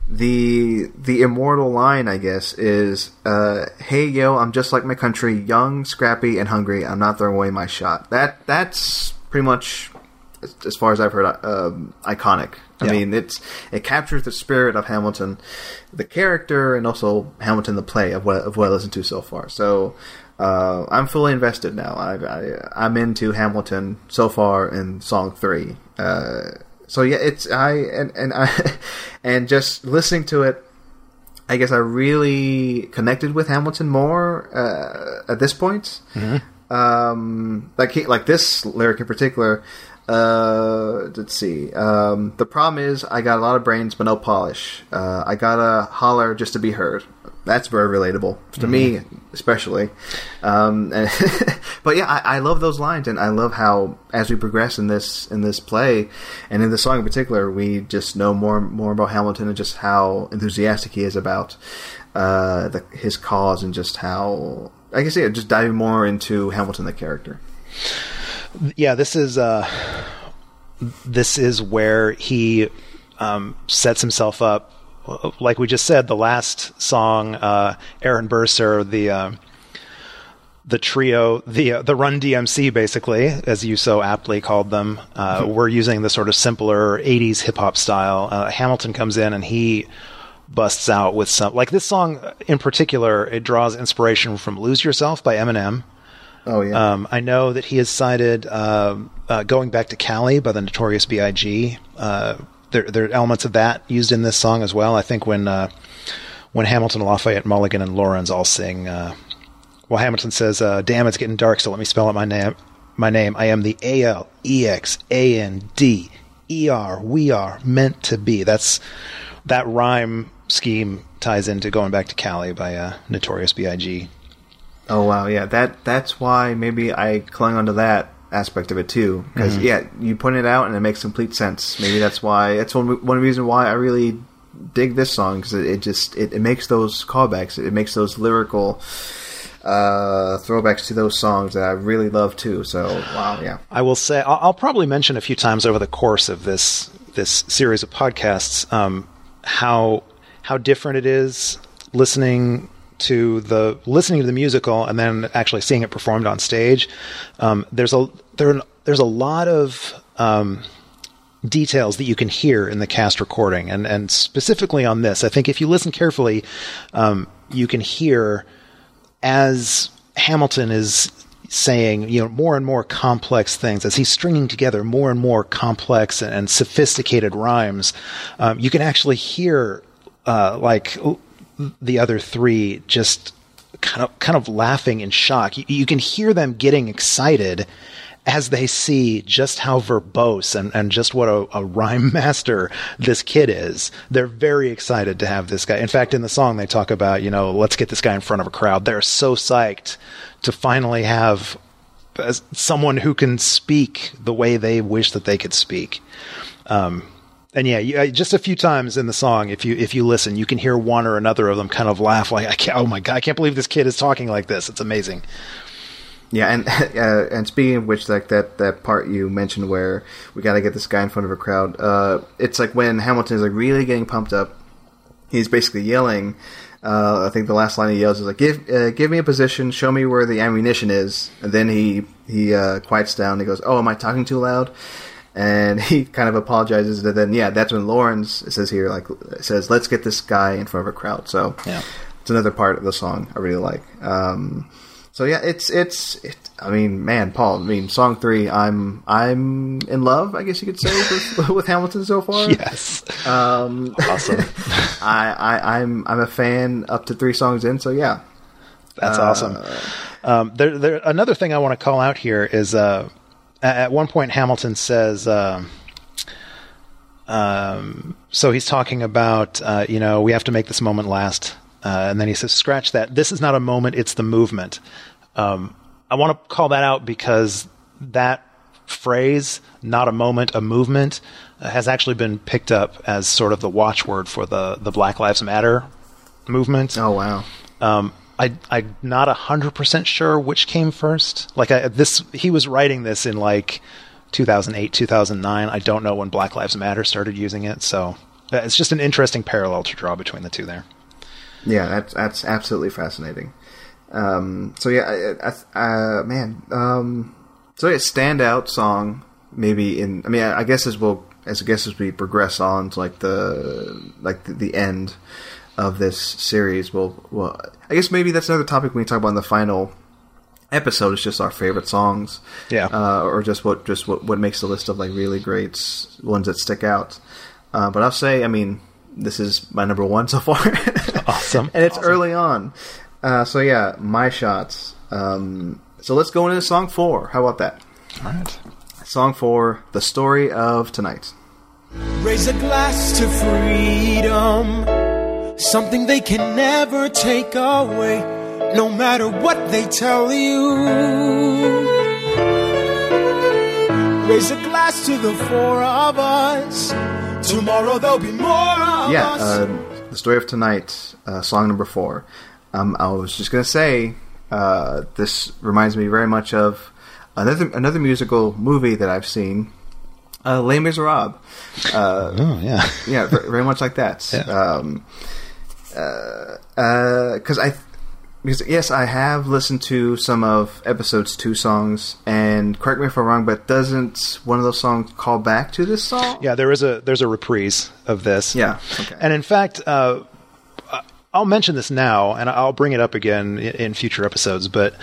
the the immortal line I guess is uh, "Hey yo, I'm just like my country, young, scrappy, and hungry. I'm not throwing away my shot." That that's pretty much as- as far as I've heard um, iconic. I Yeah. mean, it's it captures the spirit of Hamilton, the character, and also Hamilton the play of what of what I listened to so far. So. Uh, I'm fully invested now. I, I, I'm into Hamilton so far in song three. Uh, so yeah, it's I and and I *laughs* and just listening to it, I guess I really connected with Hamilton more uh, at this point. Um, like he, like this lyric in particular. Uh, let's see. Um, the problem is I got a lot of brains but no polish. Uh, I gotta holler just to be heard. That's very relatable to me, especially. Um, *laughs* but yeah, I, I love those lines, and I love how as we progress in this in this play, and in the song in particular, we just know more more about Hamilton and just how enthusiastic he is about uh, the, his cause, and just how I guess yeah, just diving more into Hamilton the character. Yeah, this is uh, this is where he um, sets himself up. Like we just said, the last song, uh, Aaron Burr, Sir, the uh, the trio, the uh, the Run DMC, basically, as you so aptly called them, uh, were using the sort of simpler '80s hip hop style. Uh, Hamilton comes in and he busts out with some like this song in particular. It draws inspiration from "Lose Yourself" by Eminem. Oh yeah, Um, I know that he has cited um uh, "Going Back to Cali" by the Notorious B.I.G. Uh, there, there are elements of that used in this song as well. I think when uh, when Hamilton, Lafayette, Mulligan, and Laurens all sing, uh, well, Hamilton says, uh, "Damn, it's getting dark, so let me spell out my name. My name. I am the A L E X A N D E R. We are meant to be." That's that rhyme scheme ties into "Going Back to Cali" by uh, Notorious B.I.G. Oh wow, yeah. That that's why maybe I clung onto that aspect of it too. Because yeah, you point it out and it makes complete sense. Maybe that's why. That's one one reason why I really dig this song because it, it just it, it makes those callbacks. It, makes those lyrical uh, throwbacks to those songs that I really love too. So wow, yeah. I will say I'll, I'll probably mention a few times over the course of this this series of podcasts um, how how different it is listening to the listening to the musical and then actually seeing it performed on stage. Um, there's a there there's a lot of um, details that you can hear in the cast recording, and and specifically on this, I think if you listen carefully, um, you can hear as Hamilton is saying, you know, more and more complex things, as he's stringing together more and more complex and, sophisticated rhymes, um, you can actually hear, uh, like the other three just kind of kind of laughing in shock. You, you can hear them getting excited as they see just how verbose and, and just what a, a rhyme *laughs* master this kid is. They're very excited to have this guy. In fact, in the song, they talk about, you know, let's get this guy in front of a crowd. They're so psyched to finally have someone who can speak the way they wish that they could speak. Um, and yeah, you, uh, just a few times in the song, if you if you listen, you can hear one or another of them kind of laugh like, I can't, "Oh my god, I can't believe this kid is talking like this." It's amazing. Yeah, and *laughs* uh, and speaking of which, like that that part you mentioned where we got to get this guy in front of a crowd. Uh, it's like when Hamilton is like really getting pumped up. He's basically yelling. Uh, I think the last line he yells is like, "Give uh, give me a position, show me where the ammunition is." And then he he uh, quiets down. He goes, "Oh, am I talking too loud?" And *laughs* he kind of apologizes. And then yeah, that's when Laurens says here like says, "Let's get this guy in front of a crowd." So Yeah. it's another part of the song I really like. Um, so yeah, it's it's. It, I mean, man, Paul. I mean, song three. I'm I'm in love. I guess you could say with, *laughs* with Hamilton so far. Yes. Um, Awesome. *laughs* I, I I'm I'm a fan up to three songs in. So yeah. That's awesome. Um, there, there, another thing I want to call out here is uh, at one point Hamilton says. Um, um, so he's talking about, uh, you know, we have to make this moment last. Uh, and then he says, scratch that. This is not a moment, it's the movement. Um, I want to call that out because that phrase, not a moment, a movement, uh, has actually been picked up as sort of the watchword for the, the Black Lives Matter movement. Oh wow. Um, I, I'm not hundred percent sure which came first. Like I, this, he was writing this in like 2008, 2009. I don't know when Black Lives Matter started using it. So uh, it's just an interesting parallel to draw between the two there. Yeah, that's that's absolutely fascinating. Um, so yeah, I, I, uh, man. Um, so yeah, standout song maybe in. I mean, I, I guess as we'll as I guess as we progress on to like the like the, the end of this series, we'll well, I guess maybe that's another topic when we talk about in the final episode. Is just our favorite songs, Yeah. uh, or just what just what what makes the list of like really great ones that stick out. Uh, but I'll say, I mean, this is my number one so far. *laughs* Awesome. and it's Awesome. early on. Uh, so yeah, my shots. Um, so let's go into song four. How about that? All right. Song four, the story of tonight. Raise a glass to freedom. Something they can never take away, no matter what they tell you. Raise a glass to the four of us. Tomorrow there'll be more of Yeah, us. uh, the story of tonight, uh, song number four. Um, I was just gonna say, uh, this reminds me very much of another another musical movie that I've seen, uh, Les Miserables. Uh, Oh yeah. yeah, ver- very much like that. *laughs* Yeah. Um, because I, because yes, I have listened to some of episodes two songs, and correct me if I'm wrong, but doesn't one of those songs call back to this song? Yeah, there is a there's a reprise of this. Yeah, okay. And in fact, uh, I'll mention this now, and I'll bring it up again in, in future episodes. But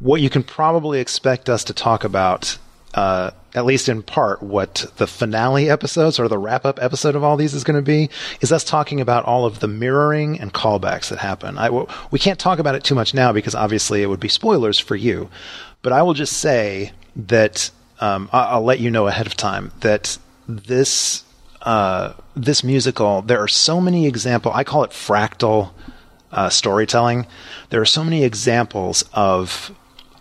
what you can probably expect us to talk about, uh, at least in part, what the finale episode, sort of the wrap up episode of all these is going to be, is us talking about all of the mirroring and callbacks that happen. We can't talk about it too much now because obviously it would be spoilers for you. But I will just say that um, I- I'll let you know ahead of time that this uh, this musical, there are so many example. I call it fractal uh, storytelling. There are so many examples of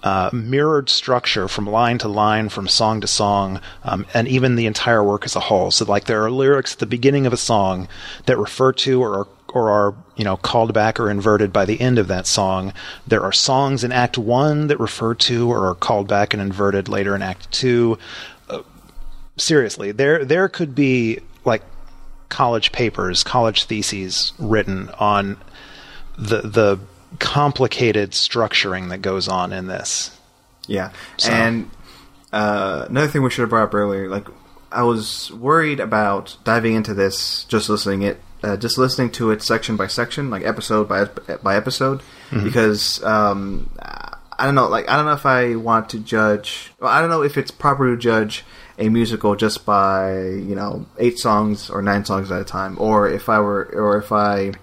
uh, mirrored structure from line to line, from song to song, um, and even the entire work as a whole. So, like, there are lyrics at the beginning of a song that refer to or are or are you know called back or inverted by the end of that song. There are songs in Act One that refer to or are called back and inverted later in Act Two seriously, there there could be like college papers, college theses written on the the complicated structuring that goes on in this. Yeah, and uh, another thing we should have brought up earlier, like I was worried about diving into this, just listening it, uh, just listening to it section by section, like episode by by episode, because um, I don't know, like I don't know if I want to judge. Well, I don't know if it's proper to judge a musical just by you know eight songs or nine songs at a time, or if I were, or if I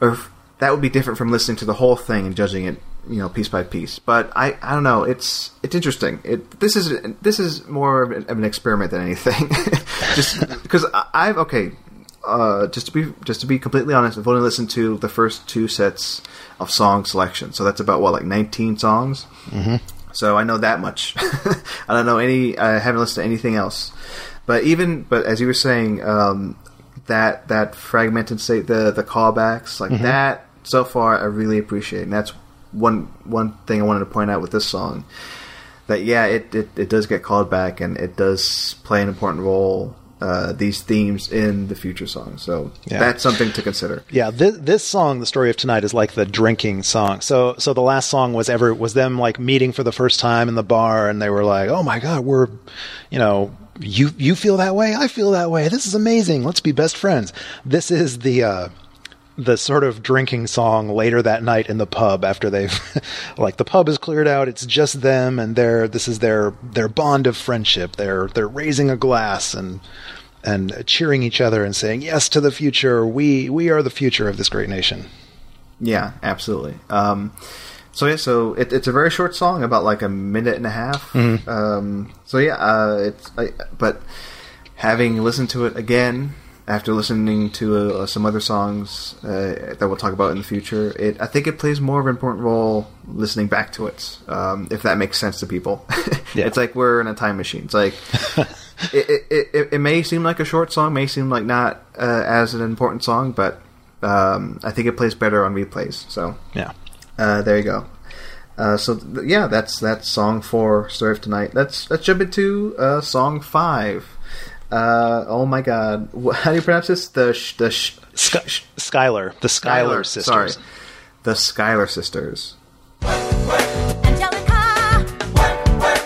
or if that would be different from listening to the whole thing and judging it, you know, piece by piece. But I, I don't know. It's it's interesting. It this is this is more of an, of an experiment than anything. *laughs* just because I've okay. Uh, just to be just to be completely honest, I've only listened to the first two sets of song selection. So that's about what like nineteen songs. Mm-hmm. So I know that much. *laughs* I don't know any. I haven't listened to anything else. But even but as you were saying, um, that that fragmented state, the the callbacks like that. So far, I really appreciate, and that's one one thing I wanted to point out with this song. That yeah, it it, it does get called back, and it does play an important role. Uh, these themes in the future song, so Yeah. that's something to consider. Yeah, this this song, the story of tonight, is like the drinking song. So so the last song was ever was them like meeting for the first time in the bar, and they were like, "Oh my god, we're, you know." You you feel that way? I feel that way. This is amazing. Let's be best friends. This is the uh, the sort of drinking song later that night in the pub after they've *laughs* like the pub is cleared out it's just them and their this is their their bond of friendship they're they're raising a glass and and cheering each other and saying yes to the future we we are the future of this great nation Yeah, absolutely. Um, so yeah, so it, it's a very short song, about like a minute and a half. Um, so yeah, uh, it's I, but having listened to it again after listening to uh, some other songs uh, that we'll talk about in the future, it I think it plays more of an important role listening back to it. Um, if that makes sense to people, *laughs* Yeah. it's like we're in a time machine. It's like. *laughs* it, it, it, it may seem like a short song, may seem like not uh, as an important song, but um, I think it plays better on replays. So Yeah. uh, there you go. Uh, so th- yeah, that's that's song four, "Story of Tonight." Let's let's jump into uh, song five. Uh, oh my God, how do you pronounce this? The sh- the sh- Sky- Schuyler, the Schuyler, sisters. The Schuyler sisters. Angelica,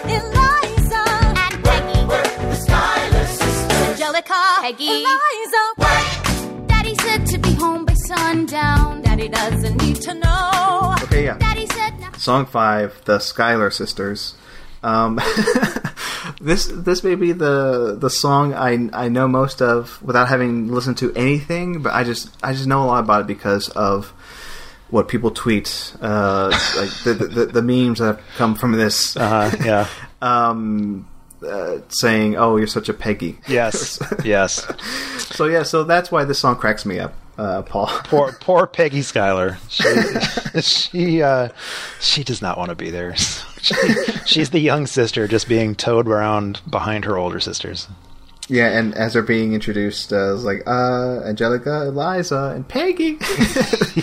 Eliza, and Peggy. The Schuyler sisters. Angelica, Peggy, Eliza. Daddy said to be home by sundown. Daddy doesn't need to know. Okay, yeah. Daddy said now. Song five, the Schuyler sisters. Um, *laughs* this this may be the the song I I know most of without having listened to anything, but I just I just know a lot about it because of what people tweet, uh, like the, the the memes that have come from this, Uh, yeah. *laughs* um, uh, saying, "Oh, you're such a Peggy." Yes. *laughs* yes. So yeah, so that's why this song cracks me up, uh, Paul. *laughs* Poor, poor Peggy Schuyler. She, *laughs* she, uh, she does not want to be there. *laughs* She, she's the young sister, just being towed around behind her older sisters. Yeah, and as they're being introduced, uh, it's like uh, Angelica, Eliza, and Peggy.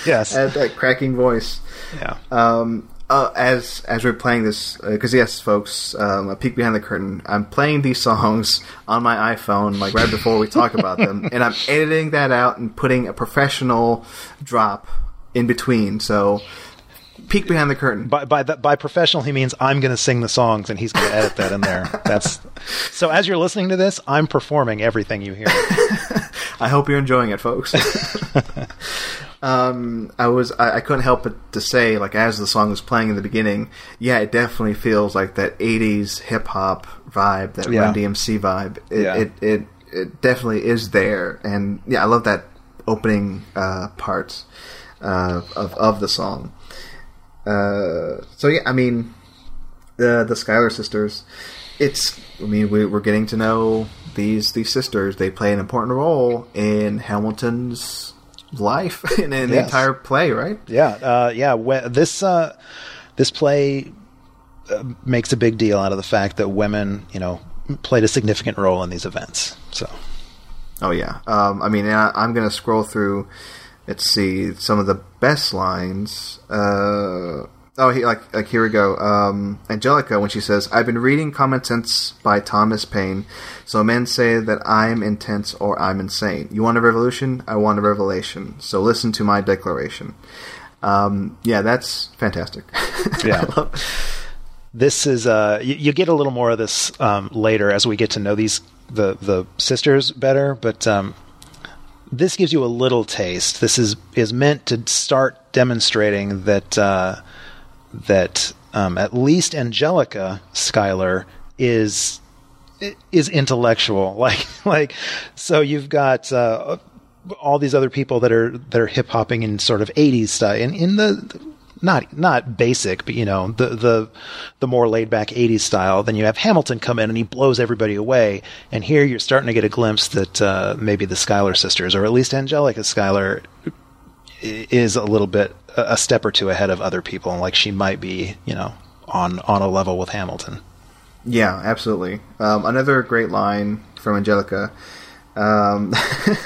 Yes. at that cracking voice. Yeah. Um, uh, as as we're playing this, because yes, folks, um, a peek behind the curtain. I'm playing these songs on my iPhone, like right before we talk about them, *laughs* and I'm editing that out and putting a professional drop in between. So, peek behind the curtain. By by the, by professional, he means I'm going to sing the songs and he's going to edit that in there. *laughs* That's so. As you're listening to this, I'm performing everything you hear. *laughs* I hope you're enjoying it, folks. Um, I was I, I couldn't help but to say, like as the song was playing in the beginning, yeah, it definitely feels like that '80s hip hop vibe, that Yeah. Run DMC vibe. It, Yeah. it it it definitely is there, and yeah, I love that opening uh, part uh, of of the song. Uh, so yeah, I mean, the the Schuyler sisters. It's I mean we, we're getting to know these these sisters. They play an important role in Hamilton's life *laughs* and in the entire play, right? Yeah, uh, yeah. we- This uh, this play uh, makes a big deal out of the fact that women, you know, played a significant role in these events. So Oh yeah. Um, I mean, I, I'm going to scroll through. Let's see some of the best lines. Uh, oh, he, like like here we go. Um, Angelica when she says, "I've been reading Common Sense by Thomas Paine. So men say that I'm intense or I'm insane. You want a revolution? I want a revelation. So listen to my declaration." Um, yeah, that's fantastic. *laughs* Yeah. This is uh, you, you get a little more of this um, later as we get to know these the the sisters better, but um, this gives you a little taste. This is is meant to start demonstrating that uh, that um, at least Angelica Schuyler is is intellectual. *laughs* Like like so you've got uh, all these other people that are that are hip hopping in sort of eighties style and in the not not basic, but you know the the the more laid back '80s style. Then you have Hamilton come in and he blows everybody away. And here you're starting to get a glimpse that uh, maybe the Schuyler sisters, or at least Angelica Schuyler, is a little bit a a step or two ahead of other people. Like she might be, you know, on on a level with Hamilton. Yeah, absolutely. Um, another great line from Angelica um,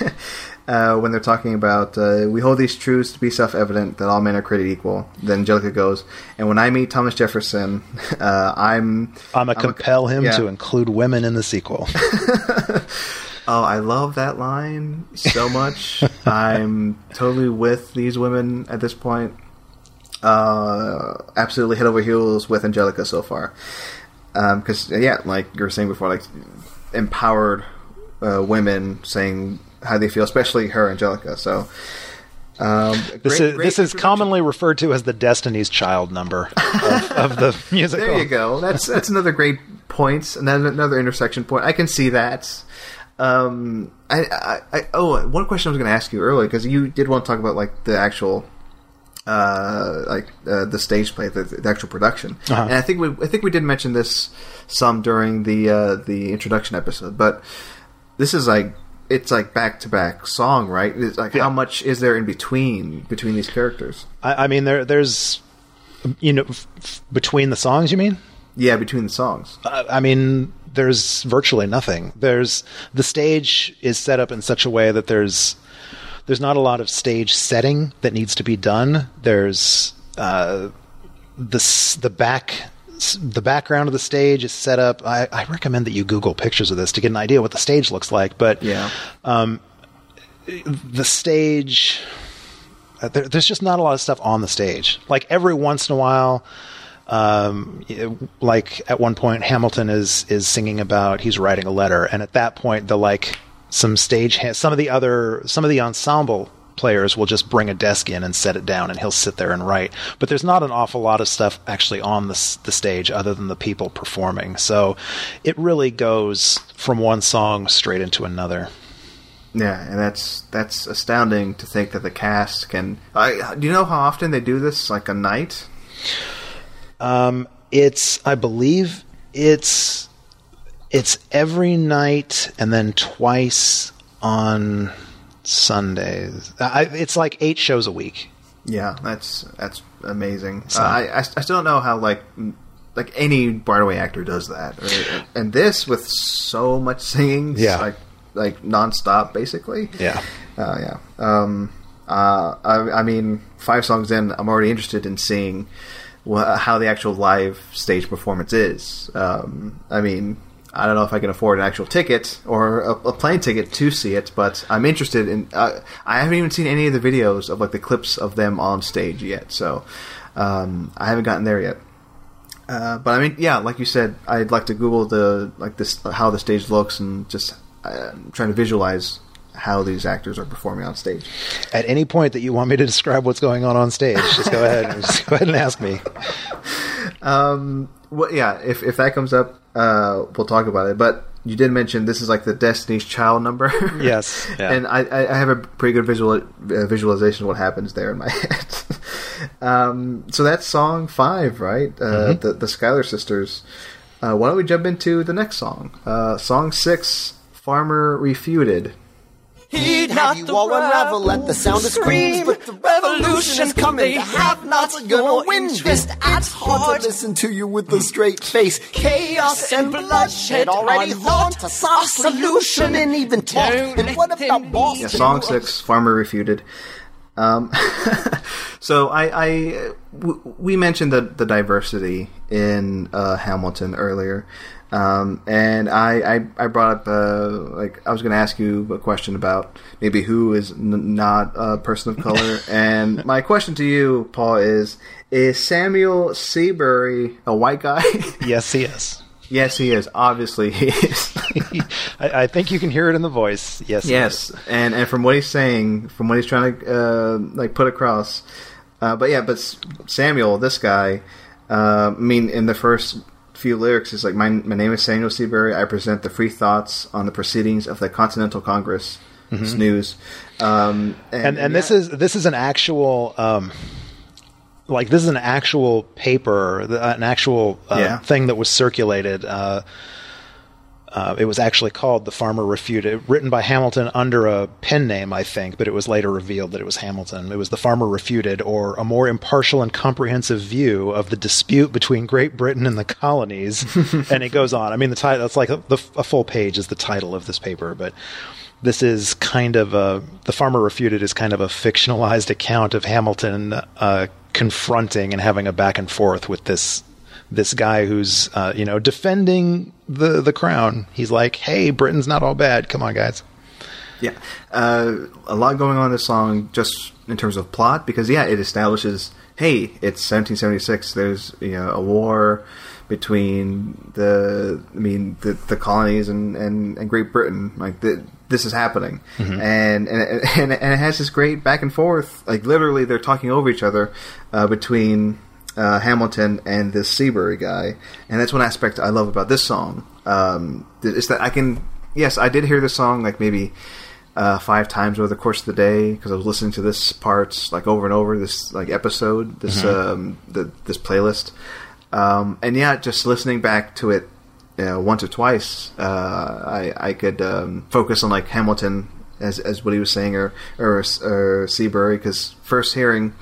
*laughs* uh, when they're talking about uh, we hold these truths to be self-evident that all men are created equal. Then Angelica goes, and when I meet Thomas Jefferson, *laughs* uh, I'm I'm gonna compel him yeah. to include women in the sequel. *laughs* Oh, I love that line so *laughs* much. I'm totally with these women at this point. Uh, absolutely head over heels with Angelica so far. Because yeah, like you were saying before, like empowered uh, women saying how they feel, especially her Angelica. So um, This great- is great this is commonly referred to as the Destiny's Child number *laughs* of, of the musical. There you go. That's that's another great point. Another another intersection point. I can see that. Um, I, I, I oh, one question I was going to ask you earlier because you did want to talk about like the actual uh, like uh, the stage play, the, the actual production. Uh-huh. And I think we I think we did mention this some during the uh, the introduction episode, but this is like it's like back to back song, right? It's like Yeah. how much is there in between between these characters? I, I mean, there there's you know f- f- between the songs. You mean? Yeah, between the songs. Uh, I mean, there's virtually nothing. There's the stage is set up in such a way that there's there's not a lot of stage setting that needs to be done. There's uh, the the back the background of the stage is set up. I, I recommend that you Google pictures of this to get an idea what the stage looks like. But Yeah. the stage uh, there, there's just not a lot of stuff on the stage like every once in a while um, like at one point hamilton is is singing about he's writing a letter and at that point the like some stage ha- some of the other some of the ensemble players will just bring a desk in and set it down and he'll sit there and write but there's not an awful lot of stuff actually on the, the stage other than the people performing so it really goes from one song straight into another Yeah, and that's that's astounding to think that the cast can. I, do you know how often they do this? Like a night? It's I believe it's it's every night and then twice on Sundays. I, it's like eight shows a week. Yeah, that's that's amazing. Uh, I, I I still don't know how like like any Broadway actor does that, or, and this with so much singing, Yeah. like like nonstop, basically. Yeah. Uh, yeah. Um, uh, I, I mean, five songs in, I'm already interested in seeing how the actual live stage performance is. Um, I mean, I don't know if I can afford an actual ticket or a, a plane ticket to see it, but I'm interested in. Uh, I haven't even seen any of the videos of like the clips of them on stage yet, so um, I haven't gotten there yet. Uh, but I mean, yeah, like you said, I'd like to Google the like this how the stage looks and just uh, trying to visualize how these actors are performing on stage. At any point that you want me to describe what's going on on stage, just go ahead and just go ahead and ask me. Well, yeah, if if that comes up, uh, we'll talk about it. But you did mention this is like the Destiny's Child number. *laughs* Yes, yeah. and I, I I have a pretty good visual uh, visualization of what happens there in my *laughs* head. um, so that's song five, right? Uh, The the Schuyler sisters. Uh, why don't we jump into the next song? Uh, song six, Farmer Refuted. Heed not you all unravel at the sound of screams, but the revolution is coming. The have-nots are gonna win this. It's hard to listen to you with a straight face. Chaos and bloodshed already thought to solve solution and even talk. And what about Boston? Yeah, song six, Farmer Refuted. Um, *laughs* so I, I w- we mentioned the, the diversity in uh, Hamilton earlier, um, and I, I, I brought up uh, like I was going to ask you a question about maybe who is n- not a person of color, *laughs* and my question to you, Paul, is: Is Samuel Seabury a white guy? *laughs* Yes, he is. yes, he is. Obviously, he is. *laughs* I, I think you can hear it in the voice. Yes. he Yes, and and from what he's saying, from what he's trying to uh, like put across, uh, but yeah, but S- Samuel, this guy, uh, I mean, in the first few lyrics, is like, my my name is Samuel Seabury. I present the free thoughts on the proceedings of the Continental Congress. Snooze, um, Mm-hmm. and and this is this is an actual um, like this is an actual paper, an actual uh, Yeah. thing that was circulated. Uh, uh, it was actually called "The Farmer Refuted," written by Hamilton under a pen name, I think, but it was later revealed that it was Hamilton. It was "The Farmer Refuted," or a more impartial and comprehensive view of the dispute between Great Britain and the colonies. *laughs* and it goes on. I mean, the title that's like a, the, a full page is the title of this paper, but this is kind of a the farmer refuted is kind of a fictionalized account of Hamilton uh, confronting and having a back and forth with this this guy who's uh, you know defending the the crown. He's like, "Hey, Britain's not all bad. Come on, guys." Yeah, uh, a lot going on in this song, just in terms of plot, because yeah, it establishes, hey, it's 1776. There's you know a war between the, I mean, the, the colonies and, and, and Great Britain. Like the, this is happening, and, and and and it has this great back and forth. Like literally, they're talking over each other uh, between. Uh, Hamilton and this Seabury guy, and that's one aspect I love about this song. Um, is that I can, yes, I did hear this song like maybe uh, five times over the course of the day because I was listening to this part like over and over. This like episode, this um, the, this playlist, um, and yeah, just listening back to it uh, once or twice, uh, I I could um, focus on like Hamilton as as what he was saying or or, or Seabury because first hearing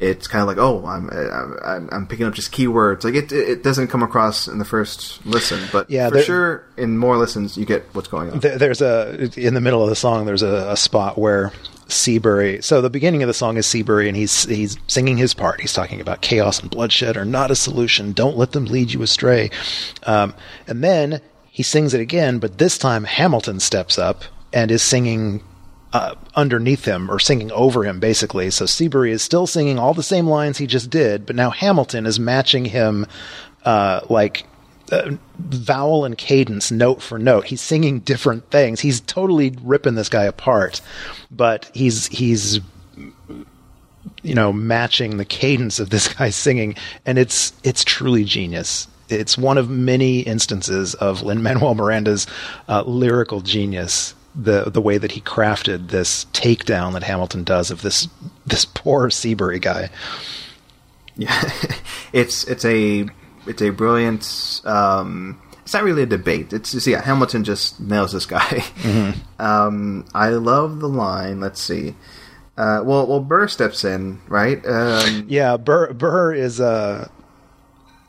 it's kind of like, oh, I'm, I'm I'm picking up just keywords. Like it it doesn't come across in the first listen, but Yeah, for there- sure in more listens you get what's going on. There- There's a in the middle of the song. There's a, a spot where Seabury. So the beginning of the song is Seabury, and he's he's singing his part. He's talking about chaos and bloodshed are not a solution. Don't let them lead you astray. Um, and then he sings it again, but this time Hamilton steps up and is singing uh, underneath him or singing over him, basically. So Seabury is still singing all the same lines he just did, but now Hamilton is matching him, uh, like uh, vowel and cadence, note for note. He's singing different things. He's totally ripping this guy apart, but he's he's you know matching the cadence of this *laughs* guy singing, and it's it's truly genius. It's one of many instances of Lin Manuel Miranda's uh, lyrical genius. The the way that he crafted this takedown that Hamilton does of this this poor Seabury guy. Yeah, *laughs* it's it's a it's a brilliant. Um, it's not really a debate. It's just yeah, Hamilton just nails this guy. *laughs* Um, I love the line. Let's see. Uh, well, well, Burr steps in, right? Um, Yeah, Burr, Burr is uh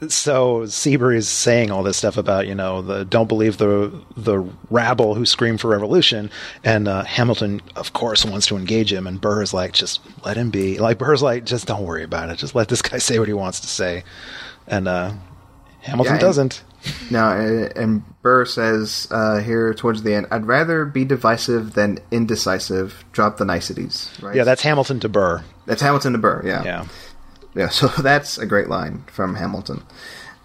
so Seabury is saying all this stuff about you know the don't believe the the rabble who scream for revolution, and uh, Hamilton of course wants to engage him, and Burr is like just let him be. Like Burr's like just don't worry about it, just let this guy *laughs* say what he wants to say, and uh, Hamilton Yeah, and- doesn't. Now, uh, and Burr says uh, here towards the end, "I'd rather be divisive than indecisive. Drop the niceties." Right? Yeah, that's Hamilton to Burr. that's Hamilton to Burr. Yeah, Yeah. Yeah. So *laughs* that's a great line from Hamilton.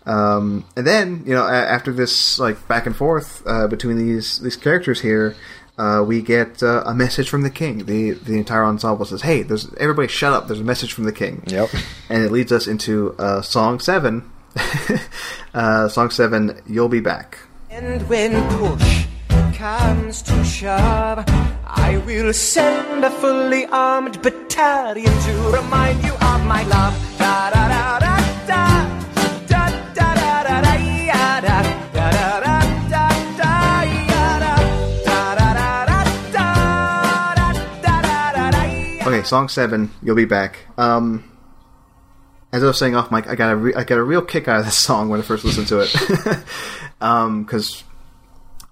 Um, and then you know, a- after this like back and forth uh, between these these characters here, uh, we get uh, a message from the king. the The entire ensemble says, "Hey, there's everybody, shut up! There's a message from the king." Yep. *laughs* And it leads us into uh, song seven. *laughs* uh, song seven, "You'll Be Back." And when push comes to shove, I will send a fully armed battalion to remind you of my love. Okay, song seven. You'll be back. Um. As I was saying off mic, I got a re- I got a real kick out of this song when I first listened to it, because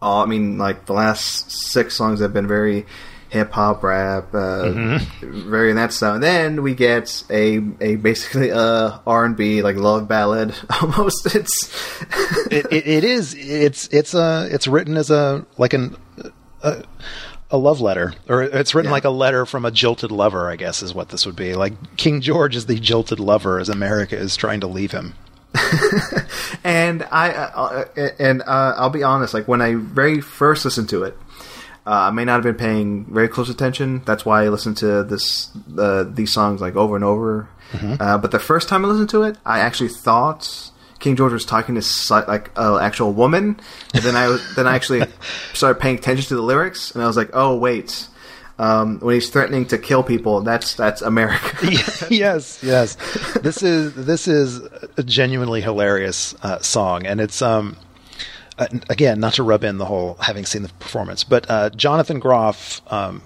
um, I mean, like the last six songs have been very hip hop, rap, uh, very in that style. And then we get a a basically a R and B like love ballad *laughs* almost. It's it, it, it is. It's it's a it's written as a like an a, a love letter, or it's written Yeah. like a letter from a jilted lover. I guess is what this would be. Like King George is the jilted lover, as America is trying to leave him. *laughs* and I uh, uh, and uh, I'll be honest. Like when I very first listened to it, uh, I may not have been paying very close attention. That's why I listened to this uh, these songs like over and over. Uh, but the first time I listened to it, I actually thought King George was talking to like an actual woman. And then I was, then I actually *laughs* started paying attention to the lyrics, and I was like, oh wait. Um, when he's threatening to kill people, that's that's America. *laughs* yes, yes. This is this is a genuinely hilarious uh, song, and it's um uh, again not to rub in the whole having seen the performance, but uh, Jonathan Groff um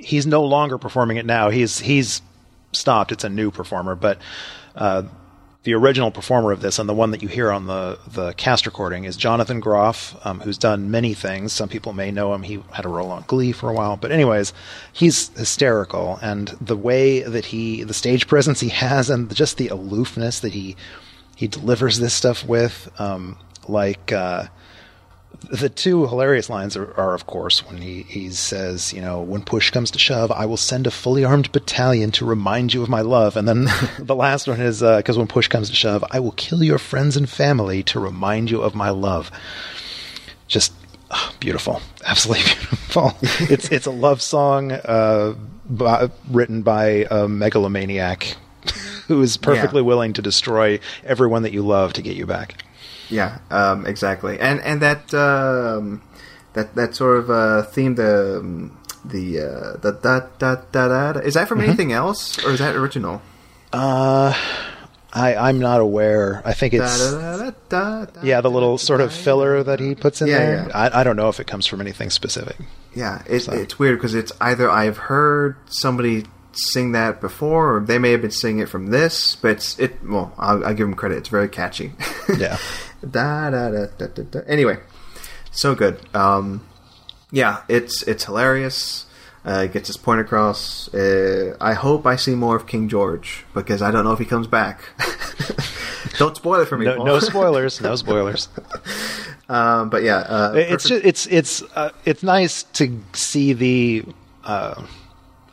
he's no longer performing it now. He's he's stopped. It's a new performer, but uh, the original performer of this and the one that you hear on the the cast recording is Jonathan Groff, um, who's done many things. Some people may know him. He had a role on Glee for a while, but anyways, he's hysterical, and the way that he, the stage *laughs* presence he has, and just the aloofness that he he delivers this stuff with, um, like. Uh, the two hilarious lines are, are, of course, when he, he says, you know, when push comes to shove, I will send a fully armed battalion to remind you of my love. And then *laughs* the last one is, because when push comes to shove, I will kill your friends and family to remind you of my love. Just ah, beautiful. Absolutely *laughs* beautiful. it's, it's a love song uh, by, written by a megalomaniac *laughs* who is perfectly Yeah. willing to destroy everyone that you love to get you back. Yeah, um, exactly, and and that um, that that sort of uh, theme. The the uh, the da da da da. da. Is that from Mm-hmm. anything else, or is that original? Uh. I I'm not aware. I think it's da, da, da, yeah, the little sort of filler that he puts in Yeah, there. yeah. I, I don't know if it comes from anything specific. Yeah, it, it's weird because it's either I've heard somebody sing that before, or they may have been singing it from this. But it's it. Well, I'll, I'll give them credit. It's very catchy. *laughs* Yeah. Da, da, da, da, da, da. Anyway, so good. Um, yeah, it's it's hilarious. Uh, it gets his point across. Uh, I hope I see more of King George because I don't know if he comes back. *laughs* don't spoil it for me. No, no *laughs* spoilers. No spoilers. um, but yeah, uh, it's just, it's it's uh, it's nice to see the.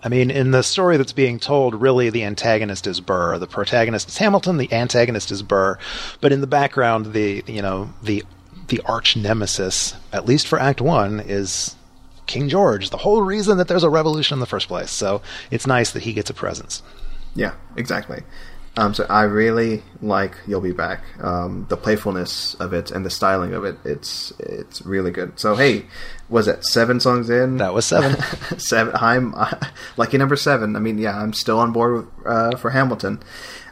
I mean, in the story that's being told, really the antagonist is Burr, the protagonist is Hamilton, the antagonist is Burr, but in the background, the you know the the arch nemesis, at least for Act One, is King George. The whole reason that there's a revolution in the first place. So it's nice that he gets a presence. Yeah, exactly. Um, so I really like "You'll Be Back." Um, the playfulness of it and the styling of it. It's it's really good. So hey, was it seven songs in? That was seven. *laughs* seven. I'm uh, *laughs* lucky number seven. I mean, yeah, I'm still on board with, uh, for Hamilton.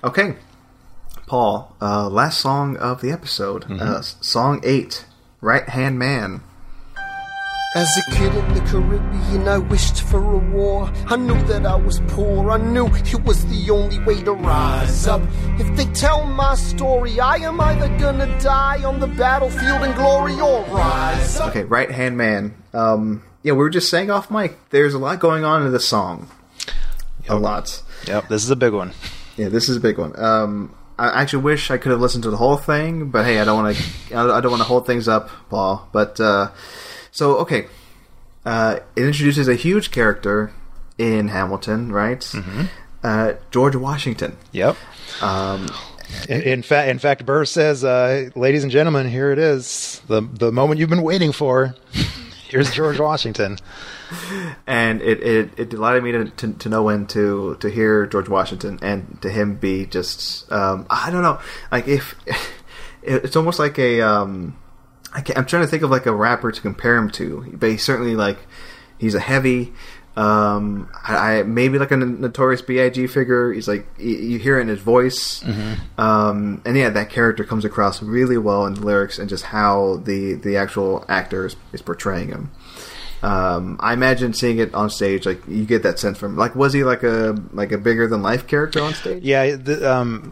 Okay, Paul. Uh, last song of the episode. Uh, s- song eight. Right Hand Man. As a kid in the Caribbean, I wished for a war. I knew that I was poor. I knew it was the only way to rise up. If they tell my story, I am either gonna die on the battlefield in glory or rise up. Okay, Right Hand Man. Um, yeah, we were just saying off mic. There's a lot going on in this song. A lot. yep, this is a big one. Yeah, this is a big one. Um, I actually wish I could have listened to the whole thing, but hey, I don't want to. I don't want to hold things up, Paul. But uh, so okay, uh, it introduces a huge character in Hamilton, right? Mm-hmm. Uh, George Washington. Yep. Um, In, in fact, in fact, Burr says, uh, "Ladies and gentlemen, here it is, the the moment you've been waiting for. *laughs* Here's George Washington." and it, it, it delighted me to, to, to know when to to hear George Washington and to him be just um, I don't know like if it, *laughs* it's almost like a um, I I'm trying to think of like a rapper to compare him to but he's certainly like he's a heavy um, I, I maybe like a notorious Big figure he's like you, you hear it in his voice um, and yeah that character comes across really well in the lyrics and just how the the actual actor is, is portraying him um, I imagine seeing it on stage, like you get that sense from. Like, was he like a like a bigger than life character on stage? Yeah, the, um,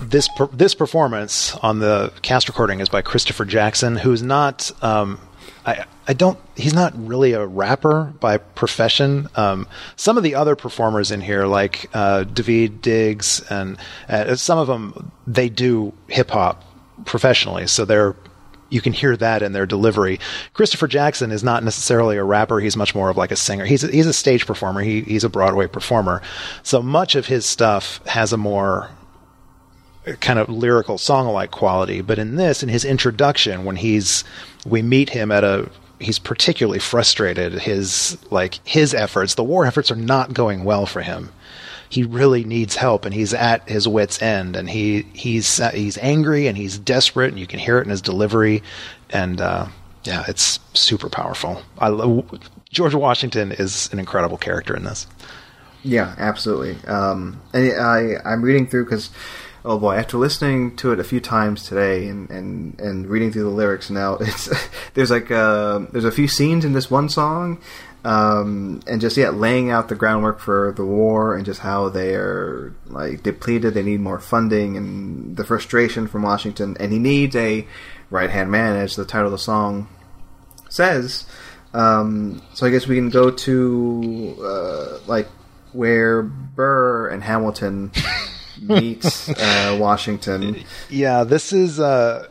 this per- this performance on the cast recording is by Christopher Jackson, who's not. Um, I, I don't. He's not really a rapper by profession. Um, some of the other performers in here, like uh, Daveed Diggs, and uh, some of them, they do hip hop professionally, so they're you can hear that in their delivery. Christopher Jackson is not necessarily a rapper. He's much more of like a singer. He's a, he's a stage performer. He, he's a Broadway performer. So much of his stuff has a more kind of lyrical song-alike quality. But in this, in his introduction, when he's we meet him at a he's particularly frustrated. His like his efforts, the war efforts are not going well for him. He really needs help, and he's at his wits' end. And he he's he's angry and he's desperate, and you can hear it in his delivery. And uh, yeah, it's super powerful. I love, George Washington is an incredible character in this. Yeah, absolutely. Um, and I I'm reading through because oh boy, after listening to it a few times today and, and, and reading through the lyrics now, *laughs* it's there's like uh, there's a few scenes in this one song. Um, and just yeah, laying out the groundwork for the war and just how they are like depleted, they need more funding, and the frustration from Washington, and he needs a right hand man, as the title of the song says. Um, so I guess we can go to uh, like where Burr and Hamilton *laughs* meet uh, Washington. Yeah, this is uh,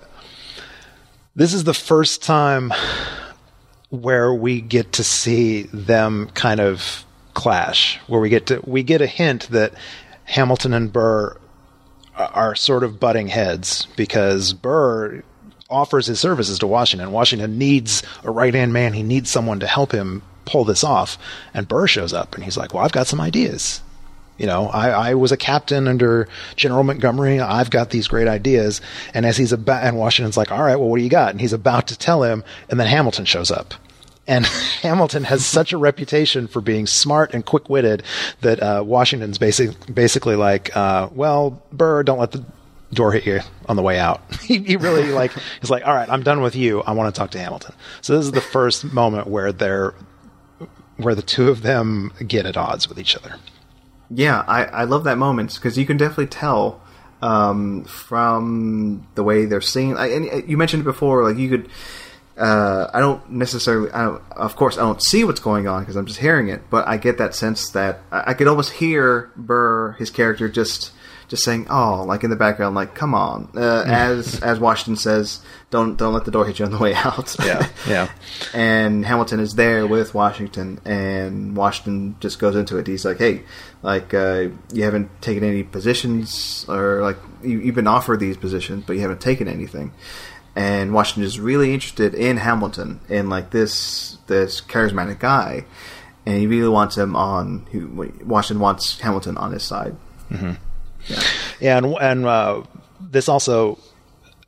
this is the first time where we get to see them kind of clash, where we get to we get a hint that Hamilton and Burr are sort of butting heads because Burr offers his services to Washington. Washington needs a right hand man. He needs someone to help him pull this off. And Burr shows up and he's like, Well, I've got some ideas. You know, I, I was a captain under General Montgomery. I've got these great ideas. And as he's about, and Washington's like, all right, well, what do you got? And he's about to tell him, and then Hamilton shows up. and *laughs* Hamilton has such a reputation for being smart and quick witted that uh, Washington's basic, basically like, uh, well, Burr, don't let the door hit you on the way out. *laughs* he, he really like he's like, all right, I'm done with you. I want to talk to Hamilton. So this is the first moment where they're where the two of them get at odds with each other. Yeah, I, I love that moment because you can definitely tell um, from the way they're singing. I, and uh, you mentioned it before, like you could. Uh, I don't necessarily. I don't, of course, I don't see what's going on because I'm just hearing it. But I get that sense that I, I could almost hear Burr, his character, just just saying, "Oh," like in the background, like "Come on," uh, as *laughs* as Washington says, "Don't don't let the door hit you on the way out." Yeah, yeah. *laughs* and Hamilton is there with Washington, and Washington just goes into it. He's like, "Hey, like uh, you haven't taken any positions, or like you, you've been offered these positions, but you haven't taken anything." And Washington is really interested in Hamilton, in like this this charismatic guy, and he really wants him on. Washington wants Hamilton on his side. Mm-hmm. Yeah, and and uh, this also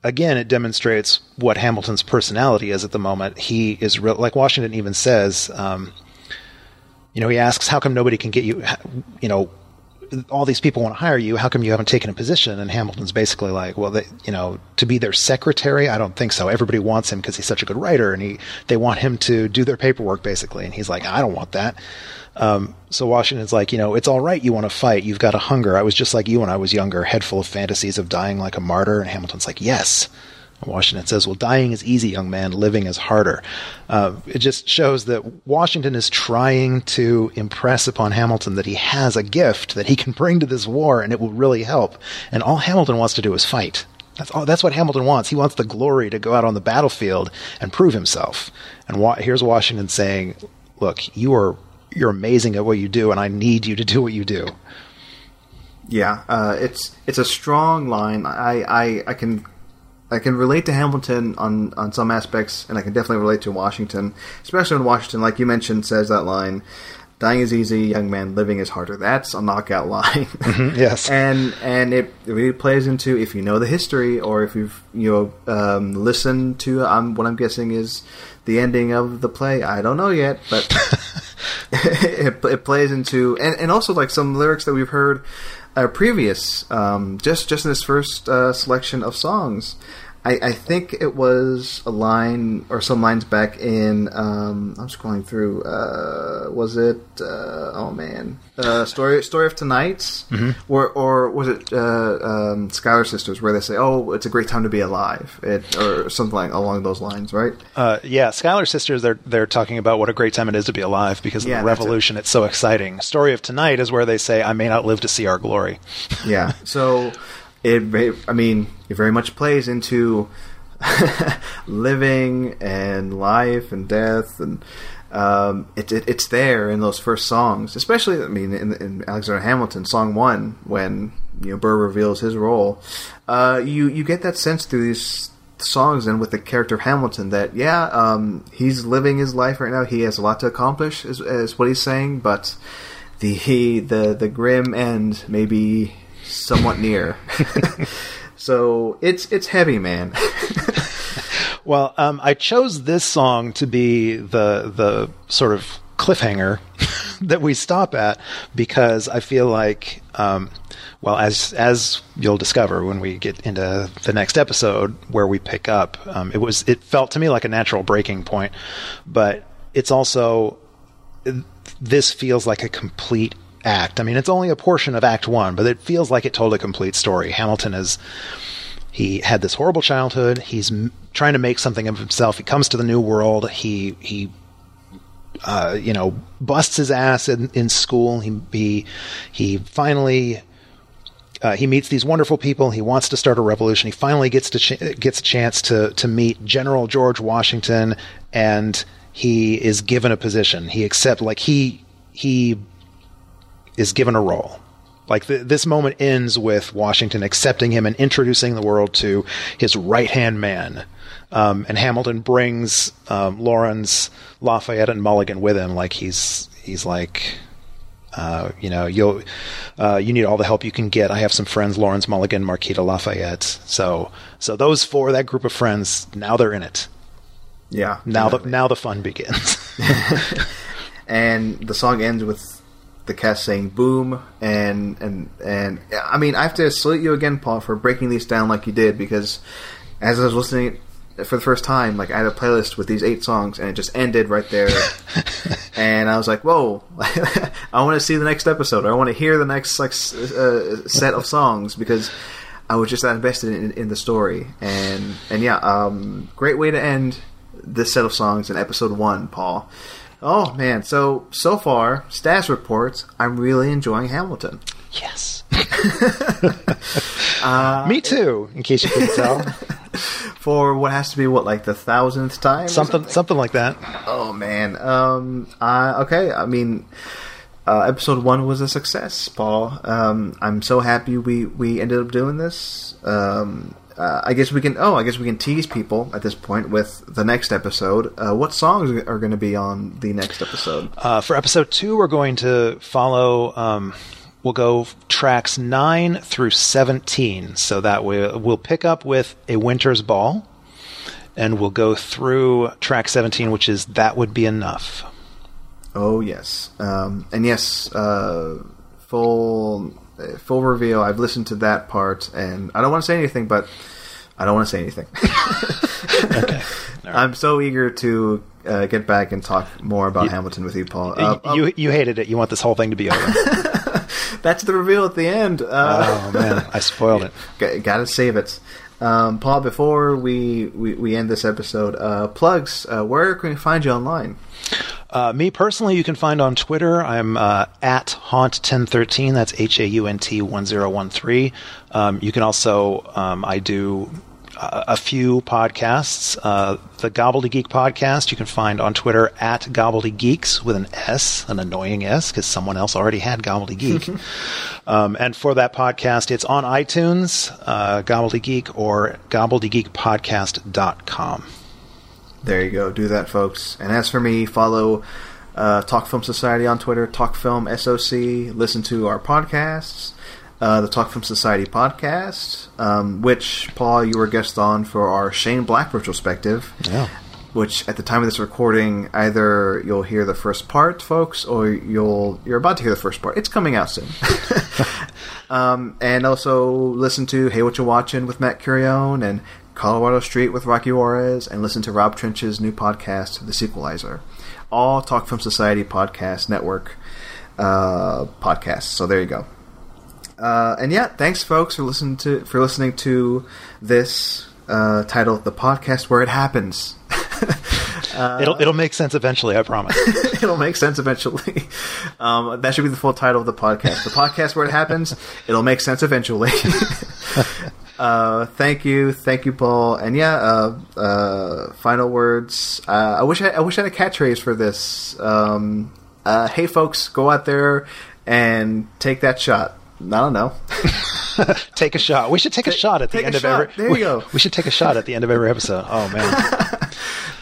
again, it demonstrates what Hamilton's personality is at the moment. He is real, like Washington even says, um, you know, he asks, how come nobody can get you, you know, all these people want to hire you. How come you haven't taken a position? And Hamilton's basically like, well, they, you know, to be their secretary, I don't think so. Everybody wants him because he's such a good writer, and he they want him to do their paperwork basically. And he's like, I don't want that. Um, so Washington's like, you know, it's all right. You want to fight. You've got a hunger. I was just like you when I was younger, head full of fantasies of dying like a martyr. And Hamilton's like, yes. Washington says, well, dying is easy, young man. Living is harder. Uh, it just shows that Washington is trying to impress upon Hamilton that he has a gift that he can bring to this war and it will really help. And all Hamilton wants to do is fight. That's all, that's what Hamilton wants. He wants the glory to go out on the battlefield and prove himself. And wa- here's Washington saying, look, you are you're amazing at what you do, and I need you to do what you do. Yeah, uh, it's it's a strong line. I, I I can I can relate to Hamilton on on some aspects, and I can definitely relate to Washington, especially when Washington, like you mentioned, says that line. Dying is easy, young man. Living is harder. That's a knockout *laughs* line. Mm-hmm, yes, and and it really plays into if you know the history or if you've you know um, listened to um, what I'm guessing is the ending of the play. I don't know yet, but *laughs* *laughs* it, it, plays into and, and also like some lyrics that we've heard previous um, just just in this first uh, selection of songs. I, I, think it was a line or some lines back in. Um, I'm scrolling through. Uh, was it? Uh, oh man, uh, story story of tonight's, mm-hmm. or or was it uh, um, Schuyler Sisters, where they say, "Oh, it's a great time to be alive," it, or something like along those lines, right? Uh, yeah, Schuyler Sisters. They're they're talking about what a great time it is to be alive because of yeah, the revolution. It. It's so exciting. Story of tonight is where they say, "I may not live to see our glory." yeah. *laughs* So it, I mean, it very much plays into *laughs* living and life and death, and um, it, it, it's there in those first songs, especially. I mean, in, in, Alexander Hamilton, song one, when you know Burr reveals his role, uh, you you get that sense through these songs and with the character of Hamilton that yeah, um, he's living his life right now. He has a lot to accomplish, is, is what he's saying, but the he, the the grim end maybe somewhat near. *laughs* so it's it's heavy, man. *laughs* well, um, I chose this song to be the the sort of cliffhanger *laughs* that we stop at because I feel like, um, well, as as you'll discover when we get into the next episode where we pick up, um, it was it felt to me like a natural breaking point, but it's also this feels like a complete act. I mean, it's only a portion of Act One, but it feels like it told a complete story. Hamilton is he had this horrible childhood. He's m- trying to make something of himself. He comes to the new world. He he. Uh, you know, busts his ass in, in school. He he, he finally uh, he meets these wonderful people. He wants to start a revolution. He finally gets to ch- gets a chance to to meet General George Washington, and he is given a position. He accept like he he is given a role. Like the, this moment ends with Washington accepting him and introducing the world to his right hand man. Um, and Hamilton brings um, Laurens, Lafayette, and Mulligan with him. Like he's he's like, uh, you know, you uh, you need all the help you can get. I have some friends, Laurens, Mulligan, Marquis de Lafayette. So so those four, that group of friends, now they're in it. Yeah. Now the now the fun begins. *laughs* *laughs* and the song ends with the cast saying "boom" and and and I mean I have to salute you again, Paul, for breaking these down like you did because as I was listening for the first time, like I had a playlist with these eight songs and it just ended right there, *laughs* and I was like, "Whoa, *laughs* I want to see the next episode. I want to hear the next like s- uh, set of songs because." I was just that invested in, in the story, and and yeah, um, great way to end this set of songs in episode one, Paul. Oh man, so so far, stats reports. I'm really enjoying Hamilton. Yes. *laughs* Me too. In case you couldn't tell, *laughs* For what has to be what like the thousandth time, or something something like that. Oh man. Um. Uh, okay. I mean, uh, episode one was a success, Paul. Um. I'm so happy we we ended up doing this. Um. Uh, I guess we can. Oh, I guess we can tease people at this point with the next episode. Uh, what songs are going to be on the next episode? Uh, for episode two, we're going to follow. Um, we'll go tracks nine through seventeen, so that we we'll pick up with a winter's ball, and we'll go through track seventeen, which is that would be enough. Oh yes, um, and yes, uh, full full reveal. I've listened to that part, and I don't want to say anything, but I don't want to say anything. *laughs* Okay. I'm so eager to uh, get back and talk more about Hamilton with you, Paul. Uh, you, you you hated it. You want this whole thing to be over. *laughs* that's the reveal at the end. Uh, oh man, I spoiled it. *laughs* G- gotta save it. Um, Paul, before we, we, we end this episode, uh, plugs, uh, where can we find you online? Uh, me personally, you can find on Twitter. I'm uh, at haunt1013. That's H A U N T 1013. Um, you can also, um, I do a, a few podcasts. Uh, the Gobbledygeek podcast you can find on Twitter at Gobbledygeeks with an S, an annoying S, because someone else already had Gobbledygeek. *laughs* um, and for that podcast, it's on iTunes, uh, Gobbledygeek, or gobbledygeekpodcast.com. There you go. Do that, folks. And as for me, follow uh, Talk Film Society on Twitter, Talk Film SOC. Listen to our podcasts, uh, the Talk Film Society podcast, um, which, Paul, you were guest on for our Shane Black retrospective. Yeah. Which, at the time of this recording, either you'll hear the first part, folks, or you'll you're about to hear the first part. It's coming out soon. *laughs* um, and also listen to Hey What You Watching with Matt Curione and Colorado Street with Rocky Juarez, and listen to Rob Trench's new podcast, The Sequelizer. All Talk Film Society Podcast Network uh, podcasts. So there you go. Uh, and yeah, thanks, folks, for listening to for listening to this uh, titled "The Podcast Where It Happens." *laughs* it'll it'll make sense eventually, I promise. *laughs* It'll make sense eventually. Um, that should be the full title of the podcast. The podcast where it happens. It'll make sense eventually. *laughs* uh, thank you, thank you, Paul. And yeah, uh, uh, final words. Uh, I wish I, I wish I had a catchphrase for this. Um, uh, hey, folks, go out there and take that shot. I don't know. *laughs* take a shot. We should take a shot at the end of shot. every. There you we, go. We should take a shot at the end of every episode. Oh man. *laughs*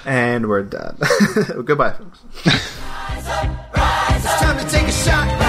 And we're done. *laughs* Goodbye, folks. It's time to take a shot.